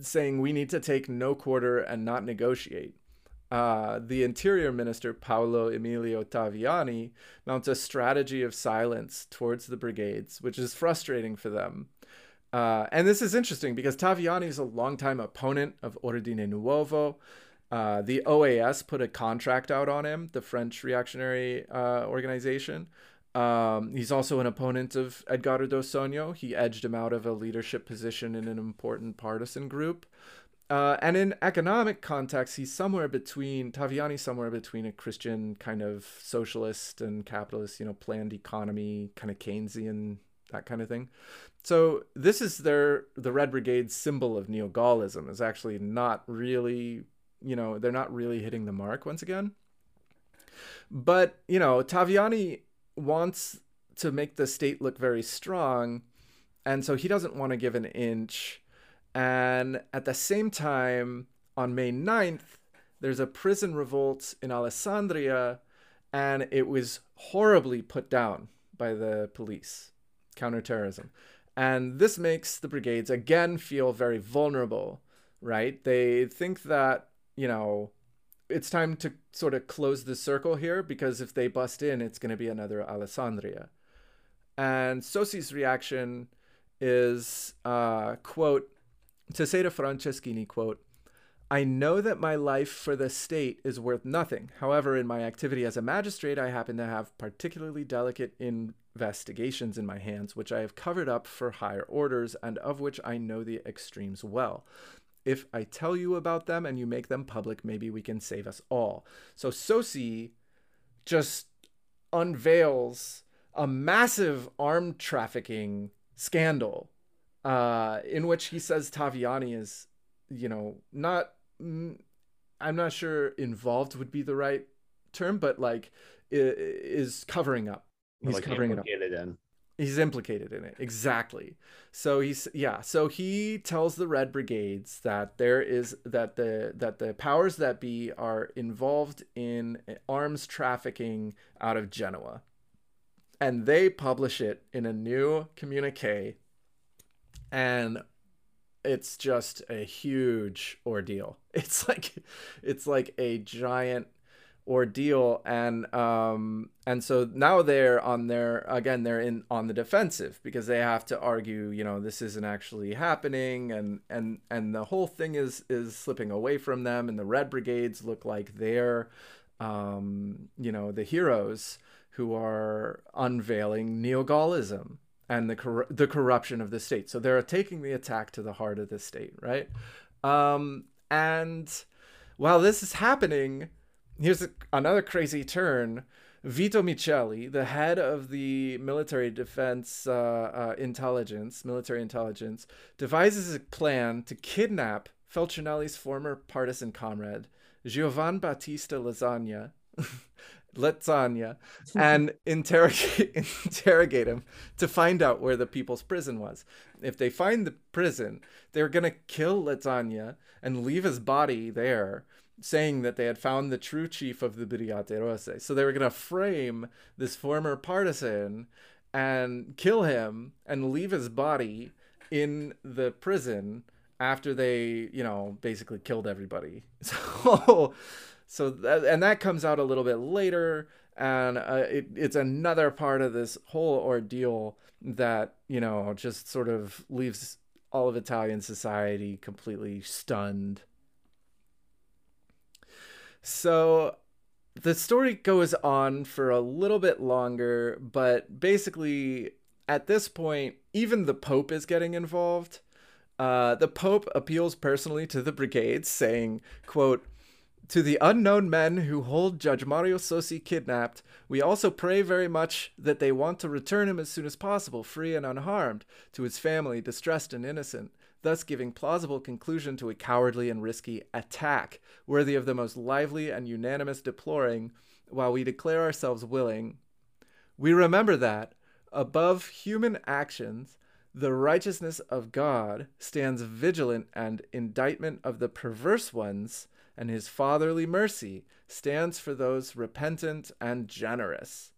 saying we need to take no quarter and not negotiate uh, the interior minister, Paolo Emilio Taviani, mounts a strategy of silence towards the brigades, which is frustrating for them. Uh, and this is interesting because Taviani is a longtime opponent of Ordine Nuovo. Uh, the OAS put a contract out on him, the French reactionary uh, organization. Um, he's also an opponent of Edgardo Sogno. He edged him out of a leadership position in an important partisan group. Uh, and in economic context, he's somewhere between Taviani, somewhere between a Christian kind of socialist and capitalist, you know, planned economy, kind of Keynesian, that kind of thing. So this is their the Red Brigade's symbol of neo-Gaullism is actually not really, you know, they're not really hitting the mark once again. But you know, Taviani wants to make the state look very strong, and so he doesn't want to give an inch and at the same time, on May 9th, there's a prison revolt in Alessandria, and it was horribly put down by the police, counterterrorism. And this makes the brigades again feel very vulnerable, right? They think that, you know, it's time to sort of close the circle here because if they bust in, it's going to be another Alessandria. And Sossi's reaction is, uh, quote, to say to Franceschini, quote, I know that my life for the state is worth nothing. However, in my activity as a magistrate, I happen to have particularly delicate investigations in my hands, which I have covered up for higher orders, and of which I know the extremes well. If I tell you about them and you make them public, maybe we can save us all. So Sossi just unveils a massive arm trafficking scandal uh, in which he says Taviani is, you know, not, mm, I'm not sure involved would be the right term, but like is covering up. He's like covering it up. In. He's implicated in it. Exactly. So he's yeah, so he tells the Red Brigades that there is that the that the powers that be are involved in arms trafficking out of Genoa. And they publish it in a new communique and it's just a huge ordeal. It's like it's like a giant ordeal and um and so now they're on their again they're in on the defensive because they have to argue you know this isn't actually happening and and and the whole thing is is slipping away from them and the red brigades look like they're um you know the heroes who are unveiling neo-gaullism and the cor- the corruption of the state so they're taking the attack to the heart of the state right um and while this is happening here's a, another crazy turn. Vito Miceli, the head of the military defense uh, uh, intelligence, military intelligence, devises a plan to kidnap Feltrinelli's former partisan comrade, Giovan Battista Lazagna, Lazagna, and interrogate, interrogate him to find out where the people's prison was. If they find the prison, they're going to kill Lazagna and leave his body there saying that they had found the true chief of the Brigate Rosse. So they were going to frame this former partisan and kill him and leave his body in the prison after they, you know, basically killed everybody. So, so that, and that comes out a little bit later, and uh, it, it's another part of this whole ordeal that you know just sort of leaves all of Italian society completely stunned so the story goes on for a little bit longer, but basically at this point, even the Pope is getting involved. Uh, the Pope appeals personally to the brigades, saying, quote, to the unknown men who hold Judge Mario Sossi kidnapped, we also pray very much that they want to return him as soon as possible, free and unharmed, to his family, distressed and innocent thus giving plausible conclusion to a cowardly and risky attack, worthy of the most lively and unanimous deploring, while we declare ourselves willing. We remember that, above human actions, the righteousness of God stands vigilant and indictment of the perverse ones, and his fatherly mercy stands for those repentant and generous.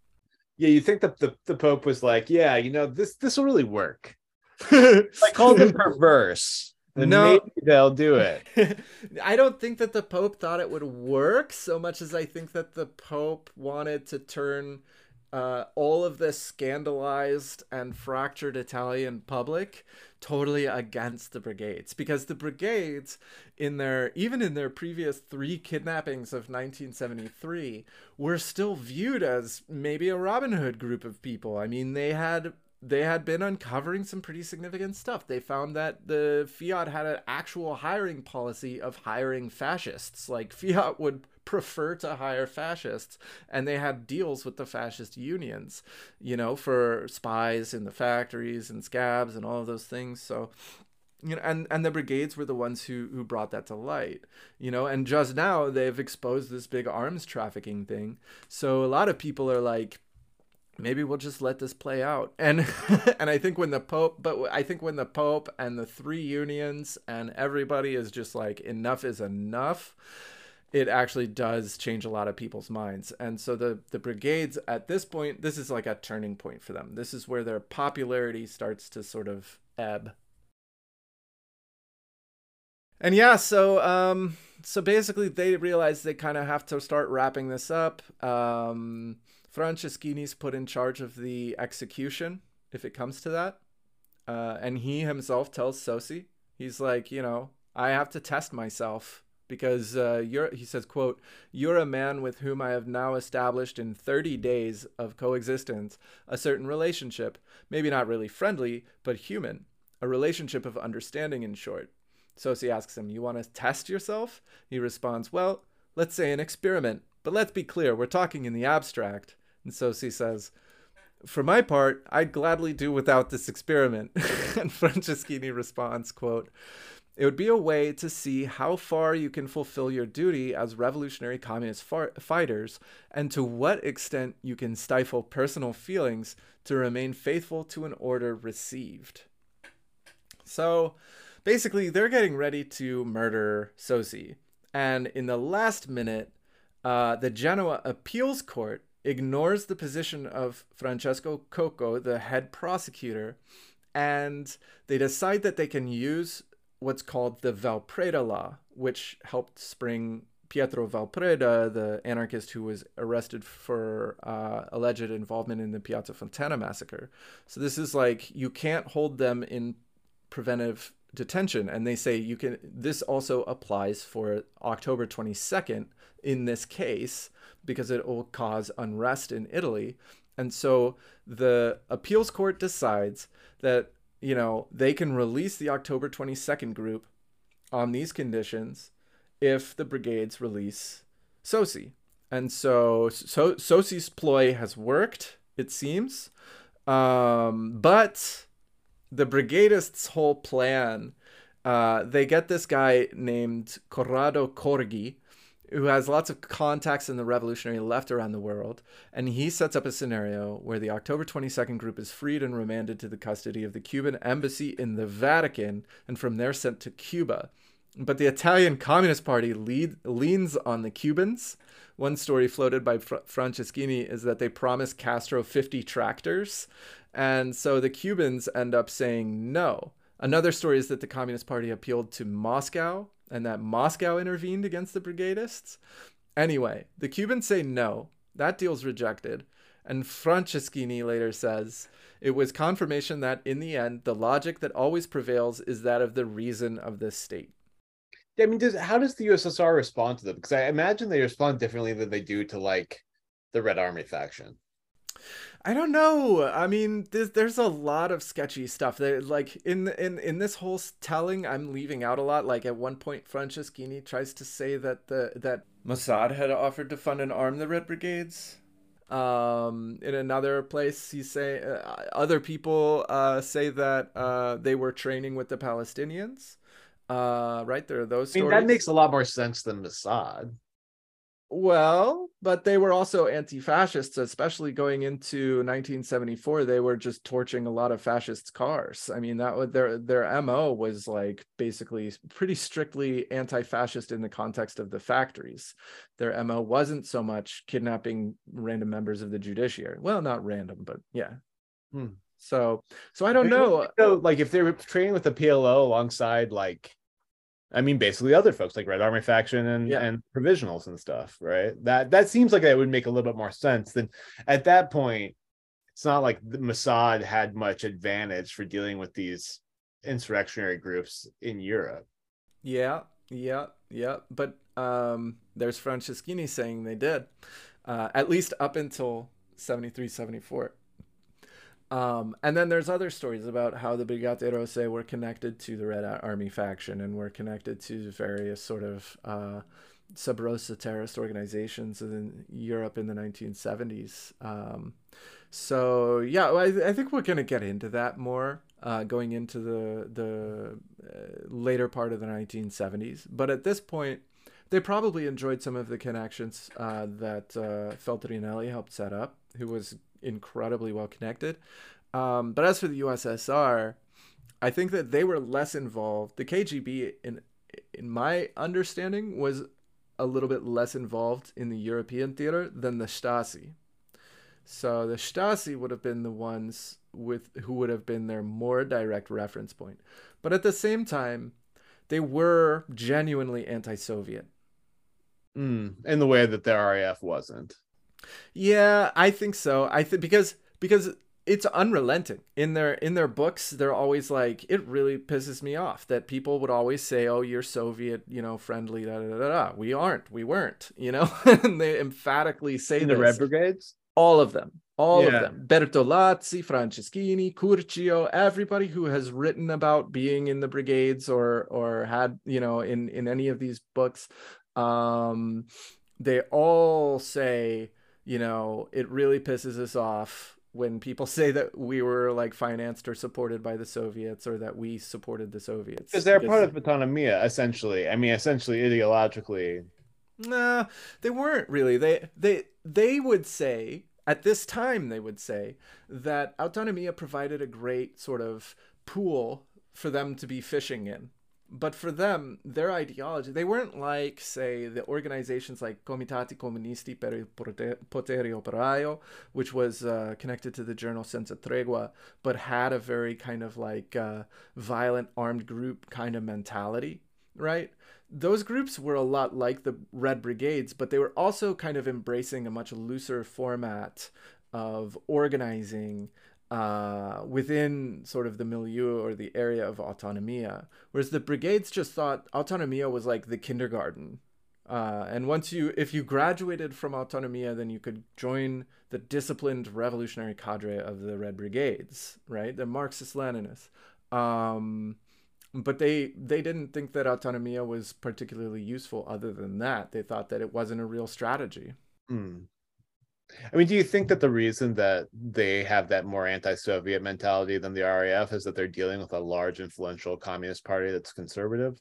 Yeah, you think that the, the Pope was like, yeah, you know, this this will really work. I called them perverse. no, they'll do it. I don't think that the Pope thought it would work so much as I think that the Pope wanted to turn uh, all of this scandalized and fractured Italian public totally against the brigades because the brigades in their even in their previous three kidnappings of 1973 were still viewed as maybe a Robin Hood group of people. I mean, they had they had been uncovering some pretty significant stuff. They found that the Fiat had an actual hiring policy of hiring fascists. Like Fiat would prefer to hire fascists, and they had deals with the fascist unions, you know, for spies in the factories and scabs and all of those things. So you know and and the brigades were the ones who who brought that to light you know and just now they've exposed this big arms trafficking thing so a lot of people are like maybe we'll just let this play out and and i think when the pope but i think when the pope and the three unions and everybody is just like enough is enough it actually does change a lot of people's minds. And so the the brigades at this point this is like a turning point for them. This is where their popularity starts to sort of ebb. And yeah so um so basically they realize they kind of have to start wrapping this up. Um Franceschini's put in charge of the execution if it comes to that. Uh, and he himself tells Sossi, he's like, you know, I have to test myself because uh, he says, quote, you're a man with whom I have now established in 30 days of coexistence a certain relationship, maybe not really friendly, but human, a relationship of understanding in short. Sossi asks him, you want to test yourself? He responds, well, let's say an experiment, but let's be clear, we're talking in the abstract. And Sossi says, for my part, I'd gladly do without this experiment. and Franceschini responds, quote, it would be a way to see how far you can fulfill your duty as revolutionary communist far- fighters and to what extent you can stifle personal feelings to remain faithful to an order received. So basically, they're getting ready to murder Sossi. And in the last minute, uh, the Genoa appeals court ignores the position of Francesco Coco, the head prosecutor, and they decide that they can use what's called the Valpreda law, which helped spring Pietro Valpreda, the anarchist who was arrested for uh, alleged involvement in the Piazza Fontana massacre. So this is like you can't hold them in preventive detention, and they say you can. This also applies for October 22nd in this case because it will cause unrest in Italy. And so the appeals court decides that you know, they can release the October 22nd group on these conditions if the brigades release Sossi. And so, so Sossi's ploy has worked, it seems. Um, but the brigadists' whole plan, uh, they get this guy named Corrado Corghi, who has lots of contacts in the revolutionary left around the world, and he sets up a scenario where the October 22nd group is freed and remanded to the custody of the Cuban embassy in the Vatican, and from there sent to Cuba. But the Italian Communist Party lead, leans on the Cubans. One story floated by Fr- Franceschini is that they promised Castro 50 tractors, and so the Cubans end up saying no. Another story is that the Communist Party appealed to Moscow and that Moscow intervened against the brigadists. Anyway, the Cubans say no. That deal's rejected. And Franceschini later says it was confirmation that in the end, the logic that always prevails is that of the reason of the state. Yeah, I mean, does how does the USSR respond to them? Because I imagine they respond differently than they do to like the Red Army faction. I don't know. I mean, there's there's a lot of sketchy stuff. That like in in in this whole telling, I'm leaving out a lot. Like at one point, Franceschini tries to say that the that Mossad had offered to fund and arm the Red Brigades. Um, in another place, he say uh, other people uh, say that uh, they were training with the Palestinians. Uh, right there are those. I mean, stories. that makes a lot more sense than Mossad. Well, but they were also anti-fascists, especially going into 1974. They were just torching a lot of fascists' cars. I mean, that was their their mo was like basically pretty strictly anti-fascist in the context of the factories. Their mo wasn't so much kidnapping random members of the judiciary. Well, not random, but yeah. Hmm. So, so I don't know. like if they were training with the PLO alongside like I mean, basically other folks like Red Army faction and yeah. and provisionals and stuff, right? That that seems like that would make a little bit more sense. Than at that point, it's not like the Mossad had much advantage for dealing with these insurrectionary groups in Europe. Yeah, yeah, yeah. But um, there's Franceschini saying they did, uh, at least up until 73, 74. Um, and then there's other stories about how the Brigate Rosse were connected to the Red Army faction and were connected to various sort of uh, sub rosa terrorist organizations in Europe in the 1970s. Um, so yeah, I, I, think we're gonna get into that more uh, going into the the uh, later part of the 1970s. But at this point, they probably enjoyed some of the connections uh, that uh, Feltrinelli helped set up, who was incredibly well connected. Um, but as for the USSR, I think that they were less involved. The KGB, in in my understanding, was a little bit less involved in the European theater than the Stasi. So the Stasi would have been the ones with who would have been their more direct reference point. But at the same time, they were genuinely anti-Soviet. Mm, in the way that the RAF wasn't. Yeah, I think so. I think because because it's unrelenting. In their in their books they're always like it really pisses me off that people would always say oh you're soviet you know friendly da da da da. We aren't. We weren't you know? And they emphatically say in the red brigades all of them. All yeah. of them bertolazzi franceschini curcio everybody who has written about being in the brigades or or had you know in in any of these books um they all say you know, it really pisses us off when people say that we were like financed or supported by the Soviets or that we supported the Soviets. Because they're part of autonomia, essentially. I mean, essentially ideologically. Nah, they weren't really. They they they would say at this time they would say that autonomia provided a great sort of pool for them to be fishing in but for them, their ideology, they weren't like, say, the organizations like Comitati Comunisti per il Potere Operaio, which was uh, connected to the journal Senza Tregua, but had a very kind of like uh, violent armed group kind of mentality, right? Those groups were a lot like the Red Brigades, but they were also kind of embracing a much looser format of organizing uh, within sort of the milieu or the area of autonomia. Whereas the brigades just thought autonomia was like the kindergarten. Uh, and once you, if you graduated from autonomia, then you could join the disciplined revolutionary cadre of the Red Brigades, right? The Marxist Leninists. Um, but they they didn't think that autonomia was particularly useful. Other than that, they thought that it wasn't a real strategy. Mm. I mean, do you think that the reason that they have that more anti-Soviet mentality than the RAF is that they're dealing with a large influential communist party that's conservative?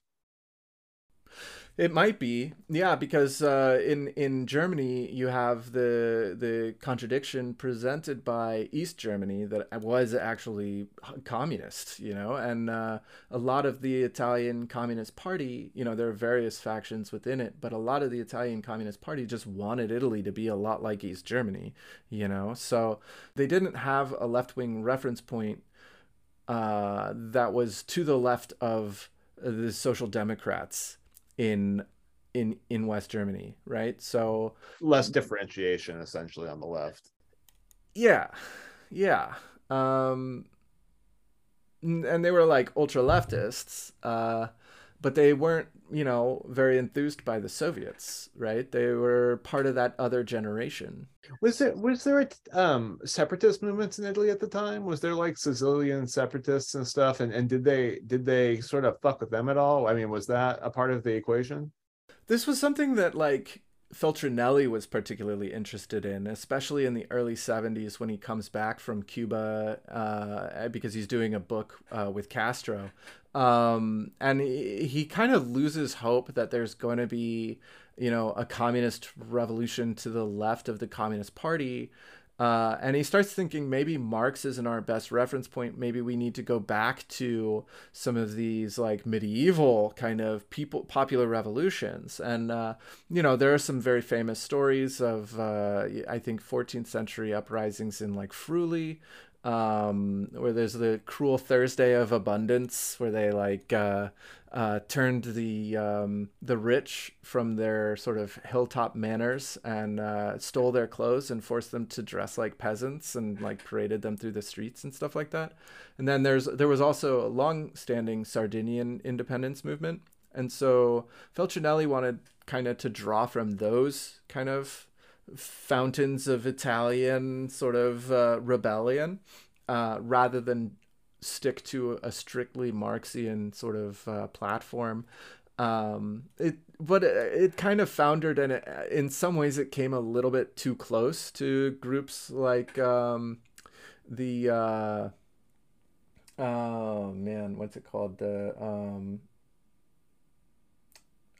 It might be, yeah, because uh, in in Germany you have the the contradiction presented by East Germany that was actually communist, you know, and uh, a lot of the Italian Communist Party, you know, there are various factions within it, but a lot of the Italian Communist Party just wanted Italy to be a lot like East Germany, you know, so they didn't have a left wing reference point uh, that was to the left of the Social Democrats in in in West Germany, right? So less differentiation essentially on the left. Yeah. Yeah. Um and they were like ultra leftists, uh but they weren't, you know, very enthused by the Soviets, right? They were part of that other generation. Was there was there a, um separatist movements in Italy at the time? Was there like Sicilian separatists and stuff? And and did they did they sort of fuck with them at all? I mean, was that a part of the equation? This was something that like Feltrinelli was particularly interested in, especially in the early 70s when he comes back from Cuba uh, because he's doing a book uh, with Castro. Um, and he, he kind of loses hope that there's going to be, you know, a communist revolution to the left of the Communist Party. Uh, and he starts thinking maybe Marx isn't our best reference point. Maybe we need to go back to some of these like medieval kind of people popular revolutions. And uh, you know, there are some very famous stories of uh, I think 14th century uprisings in like Friuli, um, where there's the cruel Thursday of abundance, where they like uh, uh, turned the um, the rich from their sort of hilltop manors and uh, stole their clothes and forced them to dress like peasants and like paraded them through the streets and stuff like that. And then there's there was also a long-standing Sardinian independence movement, and so Feltrinelli wanted kind of to draw from those kind of fountains of Italian sort of uh, rebellion uh, rather than stick to a strictly Marxian sort of uh, platform. Um, it, but it, it, kind of foundered, and it, in some ways, it came a little bit too close to groups like um, the. Uh, oh man, what's it called? The um,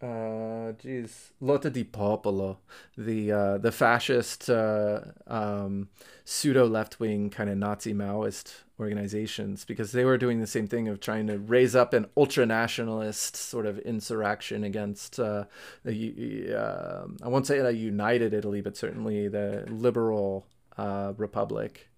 uh, geez, Lotta di Popolo, the uh, the fascist uh, um, pseudo left wing kind of Nazi Maoist organizations, because they were doing the same thing of trying to raise up an ultra nationalist sort of insurrection against uh, the uh, I won't say a united Italy, but certainly the liberal uh, republic.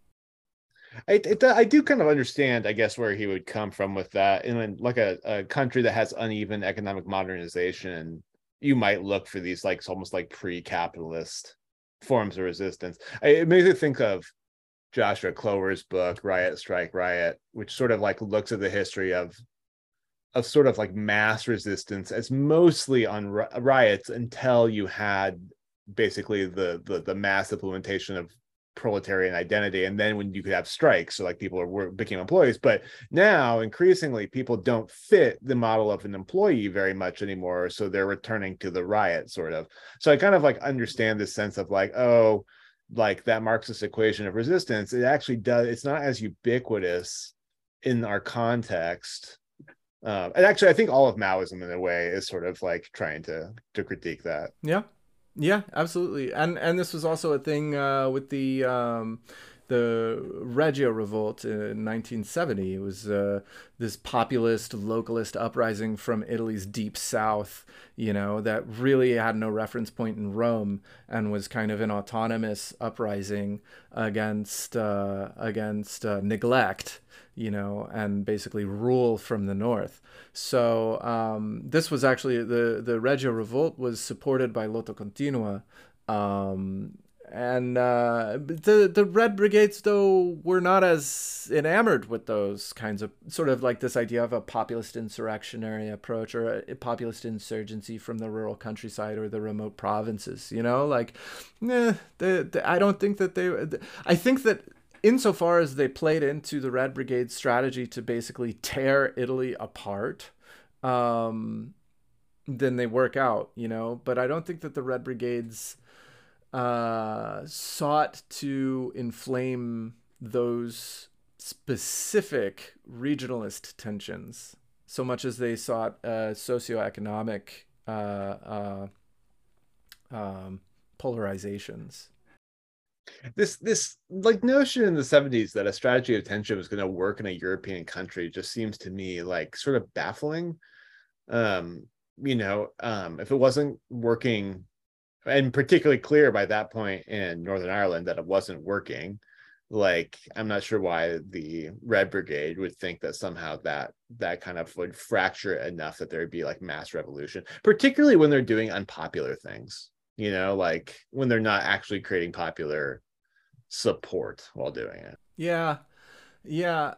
I, it, I do kind of understand, I guess, where he would come from with that. And in like a, a country that has uneven economic modernization, you might look for these like almost like pre-capitalist forms of resistance. I, it makes me think of Joshua Clover's book, Riot, Strike, Riot, which sort of like looks at the history of of sort of like mass resistance as mostly on riots until you had basically the the, the mass implementation of proletarian identity and then when you could have strikes so like people are were, became employees but now increasingly people don't fit the model of an employee very much anymore so they're returning to the riot sort of so i kind of like understand this sense of like oh like that Marxist equation of resistance, it actually does. It's not as ubiquitous in our context. Um, and actually, I think all of Maoism in a way is sort of like trying to to critique that. Yeah, yeah, absolutely. And and this was also a thing uh, with the um, the Reggio Revolt in 1970. It was uh, this populist, localist uprising from Italy's deep south, you know, that really had no reference point in Rome and was kind of an autonomous uprising against uh, against uh, neglect, you know, and basically rule from the north. So um, this was actually the the Reggio Revolt was supported by Lotta Continua. Um, and uh, the the Red Brigades though were not as enamored with those kinds of sort of like this idea of a populist insurrectionary approach or a populist insurgency from the rural countryside or the remote provinces. You know, like, eh, the, the, I don't think that they. I think that insofar as they played into the Red Brigade's strategy to basically tear Italy apart. Um, then they work out, you know. But I don't think that the Red Brigades uh, sought to inflame those specific regionalist tensions so much as they sought uh, socioeconomic uh, um, polarizations. This this like notion in the 70s that a strategy of tension was going to work in a European country just seems to me like sort of baffling. Um, you know, um, if it wasn't working and particularly clear by that point in Northern Ireland that it wasn't working. Like, I'm not sure why the Red Brigade would think that somehow that that kind of would fracture enough that there would be like mass revolution, particularly when they're doing unpopular things, you know, like when they're not actually creating popular support while doing it. Yeah. Yeah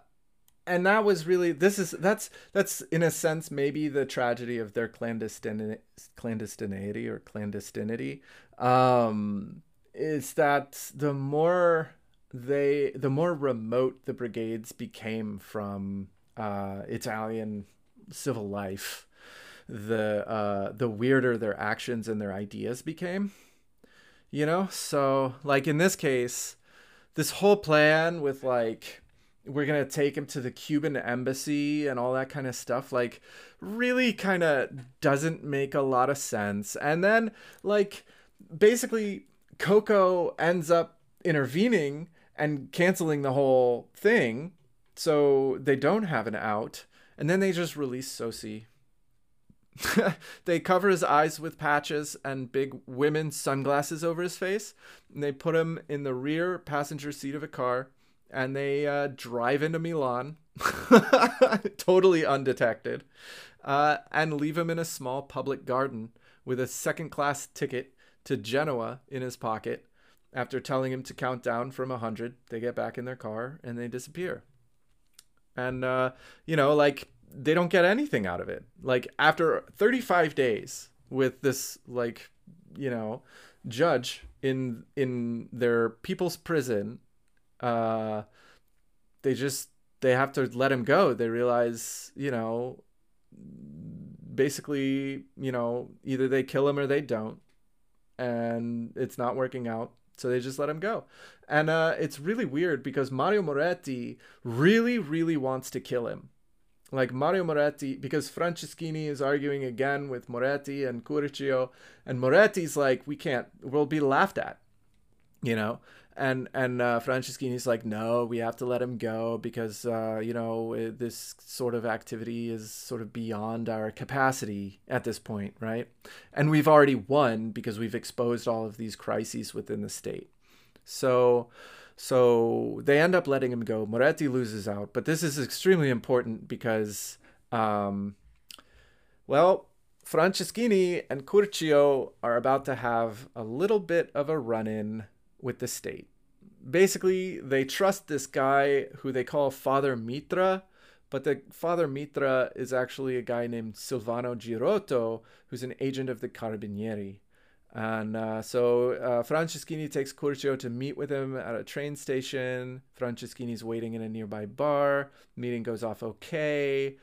and that was really this is that's that's in a sense maybe the tragedy of their clandestinity clandestinity or clandestinity um is that the more they the more remote the brigades became from uh italian civil life the uh the weirder their actions and their ideas became you know so like in this case this whole plan with like we're gonna take him to the Cuban embassy and all that kind of stuff. Like, really kind of doesn't make a lot of sense. And then, like, basically, Coco ends up intervening and canceling the whole thing, so they don't have an out. And then they just release Sossi. they cover his eyes with patches and big women's sunglasses over his face. And they put him in the rear passenger seat of a car and they uh, drive into Milan, totally undetected, uh, and leave him in a small public garden with a second class ticket to Genoa in his pocket. After telling him to count down from 100, they get back in their car and they disappear. And, uh, you know, like, they don't get anything out of it. Like, after 35 days with this, like, you know, judge in in their people's prison uh, they just they have to let him go. They realize, you know, basically, you know, either they kill him or they don't, and it's not working out. So they just let him go. And uh, it's really weird because Mario Moretti really, really wants to kill him. Like Mario Moretti, because Franceschini is arguing again with Moretti and Curcio, and Moretti's like, we can't, we'll be laughed at, you know? and and uh, Franceschini's like, no, we have to let him go because uh, you know it, this sort of activity is sort of beyond our capacity at this point, right? And we've already won because we've exposed all of these crises within the state. So, so they end up letting him go. Moretti loses out, but this is extremely important because, um, well, Franceschini and Curcio are about to have a little bit of a run-in with the state. Basically, they trust this guy who they call Father Mitra, but the Father Mitra is actually a guy named Silvano Girotto, who's an agent of the Carabinieri. And uh, so uh, Franceschini takes Curcio to meet with him at a train station. Franceschini's waiting in a nearby bar. Meeting goes off okay.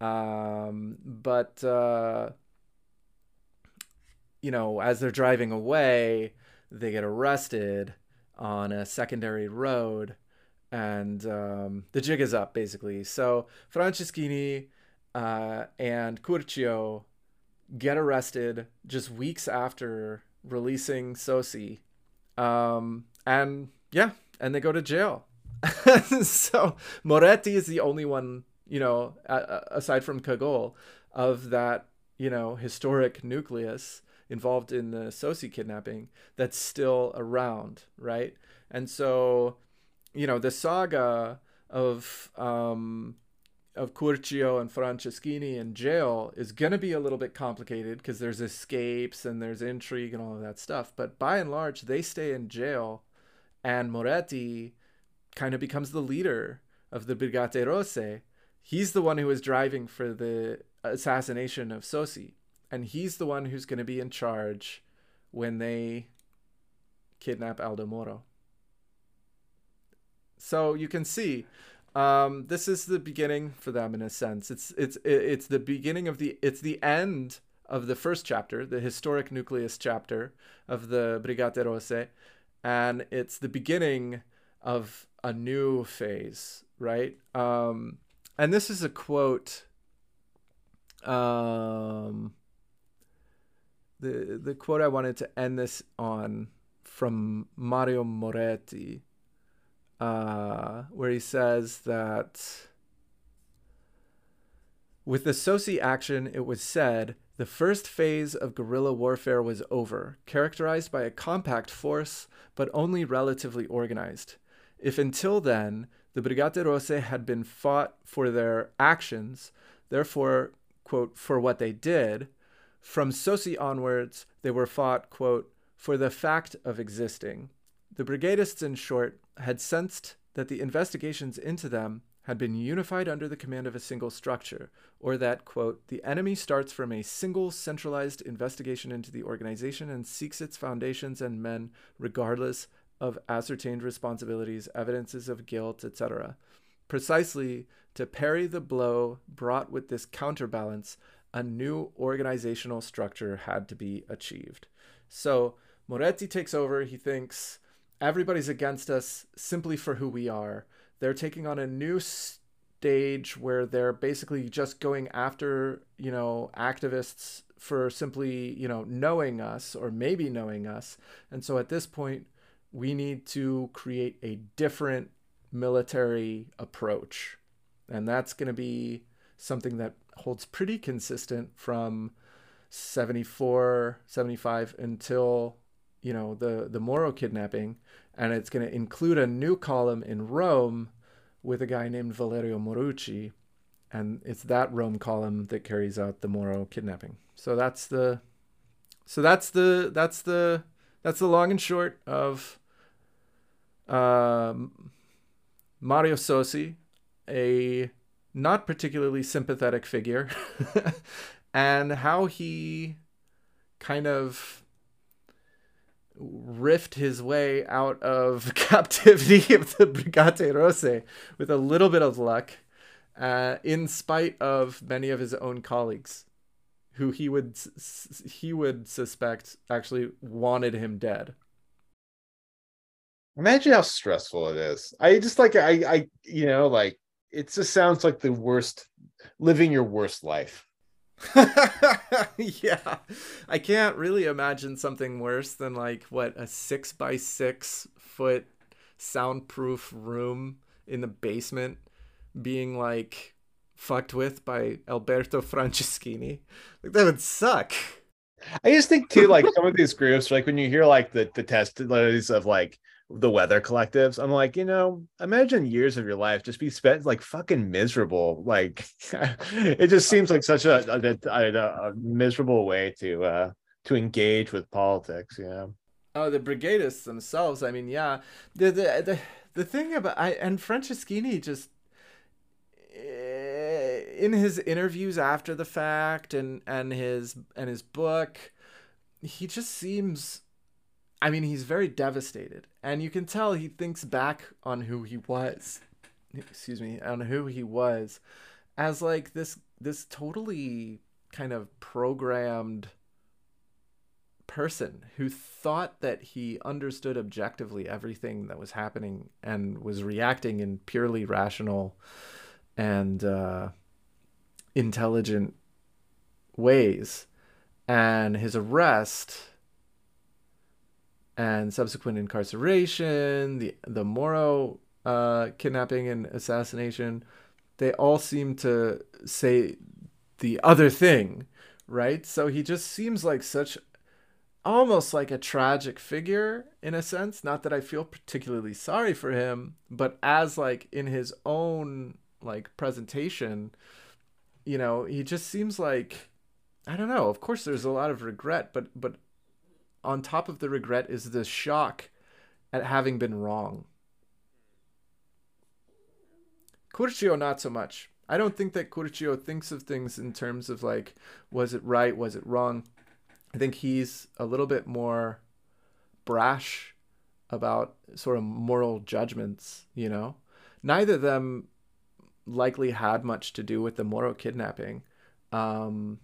Um, but, uh, you know, as they're driving away, they get arrested on a secondary road, and um, the jig is up basically. So Franceschini uh, and Curcio get arrested just weeks after releasing Sossi, um, and yeah, and they go to jail. so Moretti is the only one, you know, aside from Cagol, of that you know historic nucleus involved in the Sossi kidnapping that's still around, right? And so, you know, the saga of um, of Curcio and Franceschini in jail is going to be a little bit complicated because there's escapes and there's intrigue and all of that stuff. But by and large, they stay in jail, and Moretti kind of becomes the leader of the Brigate Rosse. He's the one who is driving for the assassination of Sossi and he's the one who's going to be in charge when they kidnap Aldo Moro. So you can see, um, this is the beginning for them in a sense. It's it's it's the beginning of the it's the end of the first chapter, the historic nucleus chapter of the Brigate Rosse, and it's the beginning of a new phase, right? Um, and this is a quote. Um, the the quote I wanted to end this on from Mario Moretti, uh, where he says that with the Sossi action, it was said the first phase of guerrilla warfare was over, characterized by a compact force, but only relatively organized. If until then the Brigate Rosse had been fought for their actions, therefore, quote, for what they did, from Sossi onwards, they were fought, quote, for the fact of existing. The brigadists, in short, had sensed that the investigations into them had been unified under the command of a single structure, or that, quote, the enemy starts from a single centralized investigation into the organization and seeks its foundations and men regardless of ascertained responsibilities, evidences of guilt, etc. Precisely to parry the blow brought with this counterbalance a new organizational structure had to be achieved. So Moretti takes over. He thinks everybody's against us simply for who we are. They're taking on a new stage where they're basically just going after, you know, activists for simply, you know, knowing us or maybe knowing us. And so at this point, we need to create a different military approach. And that's going to be something that holds pretty consistent from 74 75 until you know the the moro kidnapping and it's going to include a new column in rome with a guy named valerio morucci and it's that rome column that carries out the moro kidnapping. So that's the so that's the that's the that's the long and short of um, mario sossi a not particularly sympathetic figure, and how he kind of riffed his way out of captivity of the Brigate Rosse with a little bit of luck, uh, in spite of many of his own colleagues, who he would he would suspect actually wanted him dead. Imagine how stressful it is. I just like I I you know like it just sounds like the worst living your worst life. yeah. I can't really imagine something worse than like what a six by six foot soundproof room in the basement being like fucked with by Alberto Franceschini. Like that would suck. I just think too, like some of these groups, like when you hear like the the testimonies of like the weather collectives. I'm like, you know, imagine years of your life just be spent like fucking miserable. Like it just seems like such a, a, a, a miserable way to uh to engage with politics, you know. Oh, the brigadists themselves. I mean, yeah. The the the, the thing about I and Franceschini just eh, in his interviews after the fact and and his and his book, he just seems I mean, he's very devastated, and you can tell he thinks back on who he was. Excuse me, on who he was, as like this this totally kind of programmed person who thought that he understood objectively everything that was happening and was reacting in purely rational and uh, intelligent ways. And his arrest and subsequent incarceration, the the Moro uh, kidnapping and assassination, they all seem to say the other thing, right? So he just seems like such almost like a tragic figure in a sense. Not that I feel particularly sorry for him, but as like in his own like presentation, you know, he just seems like I don't know. Of course, there's a lot of regret, but but on top of the regret is the shock at having been wrong. Curcio, not so much. I don't think that Curcio thinks of things in terms of like, was it right, was it wrong? I think he's a little bit more brash about sort of moral judgments, you know? Neither of them likely had much to do with the Moro kidnapping. Um,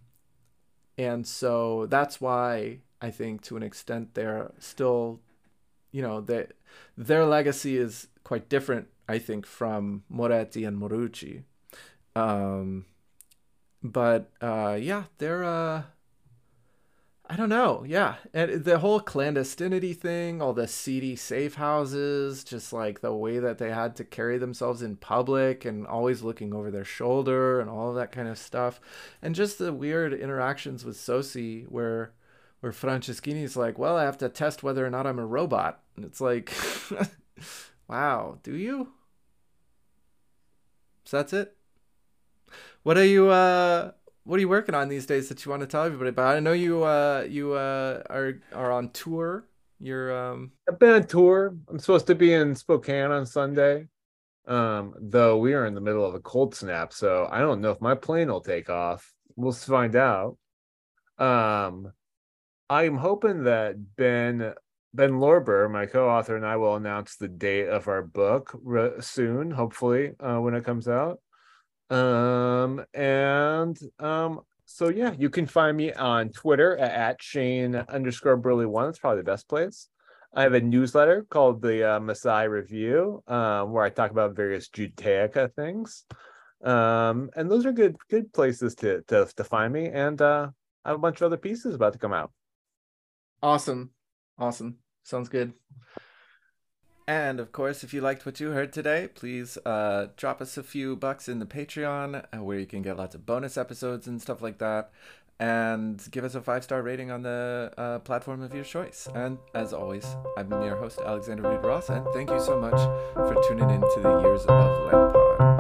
and so that's why I think to an extent they're still, you know, that their legacy is quite different. I think from Moretti and Morucci, um, but uh, yeah, they're. Uh, I don't know. Yeah, and the whole clandestinity thing, all the seedy safe houses, just like the way that they had to carry themselves in public and always looking over their shoulder and all of that kind of stuff, and just the weird interactions with Sossi where where Franceschini's like, "Well, I have to test whether or not I'm a robot," and it's like, "Wow, do you?" So that's it. What are you? uh what are you working on these days that you want to tell everybody about? I know you uh you uh are are on tour. You're um I've been on tour. I'm supposed to be in Spokane on Sunday. Um, though we are in the middle of a cold snap, so I don't know if my plane will take off. We'll find out. Um, I'm hoping that Ben Ben Lorber, my co-author, and I will announce the date of our book re- soon, hopefully, uh, when it comes out. Um, and um, so yeah, you can find me on Twitter at, at Shane underscore Burley one. It's probably the best place. I have a newsletter called the uh, Review, um, where I talk about various Judaica things. Um, and those are good good places to to, to find me. And uh, I have a bunch of other pieces about to come out. Awesome, awesome, sounds good. And of course, if you liked what you heard today, please uh, drop us a few bucks in the Patreon uh, where you can get lots of bonus episodes and stuff like that. And give us a five star rating on the uh, platform of your choice. And as always, I'm your host, Alexander Reid Ross, and thank you so much for tuning in to the Years of Lead Pod.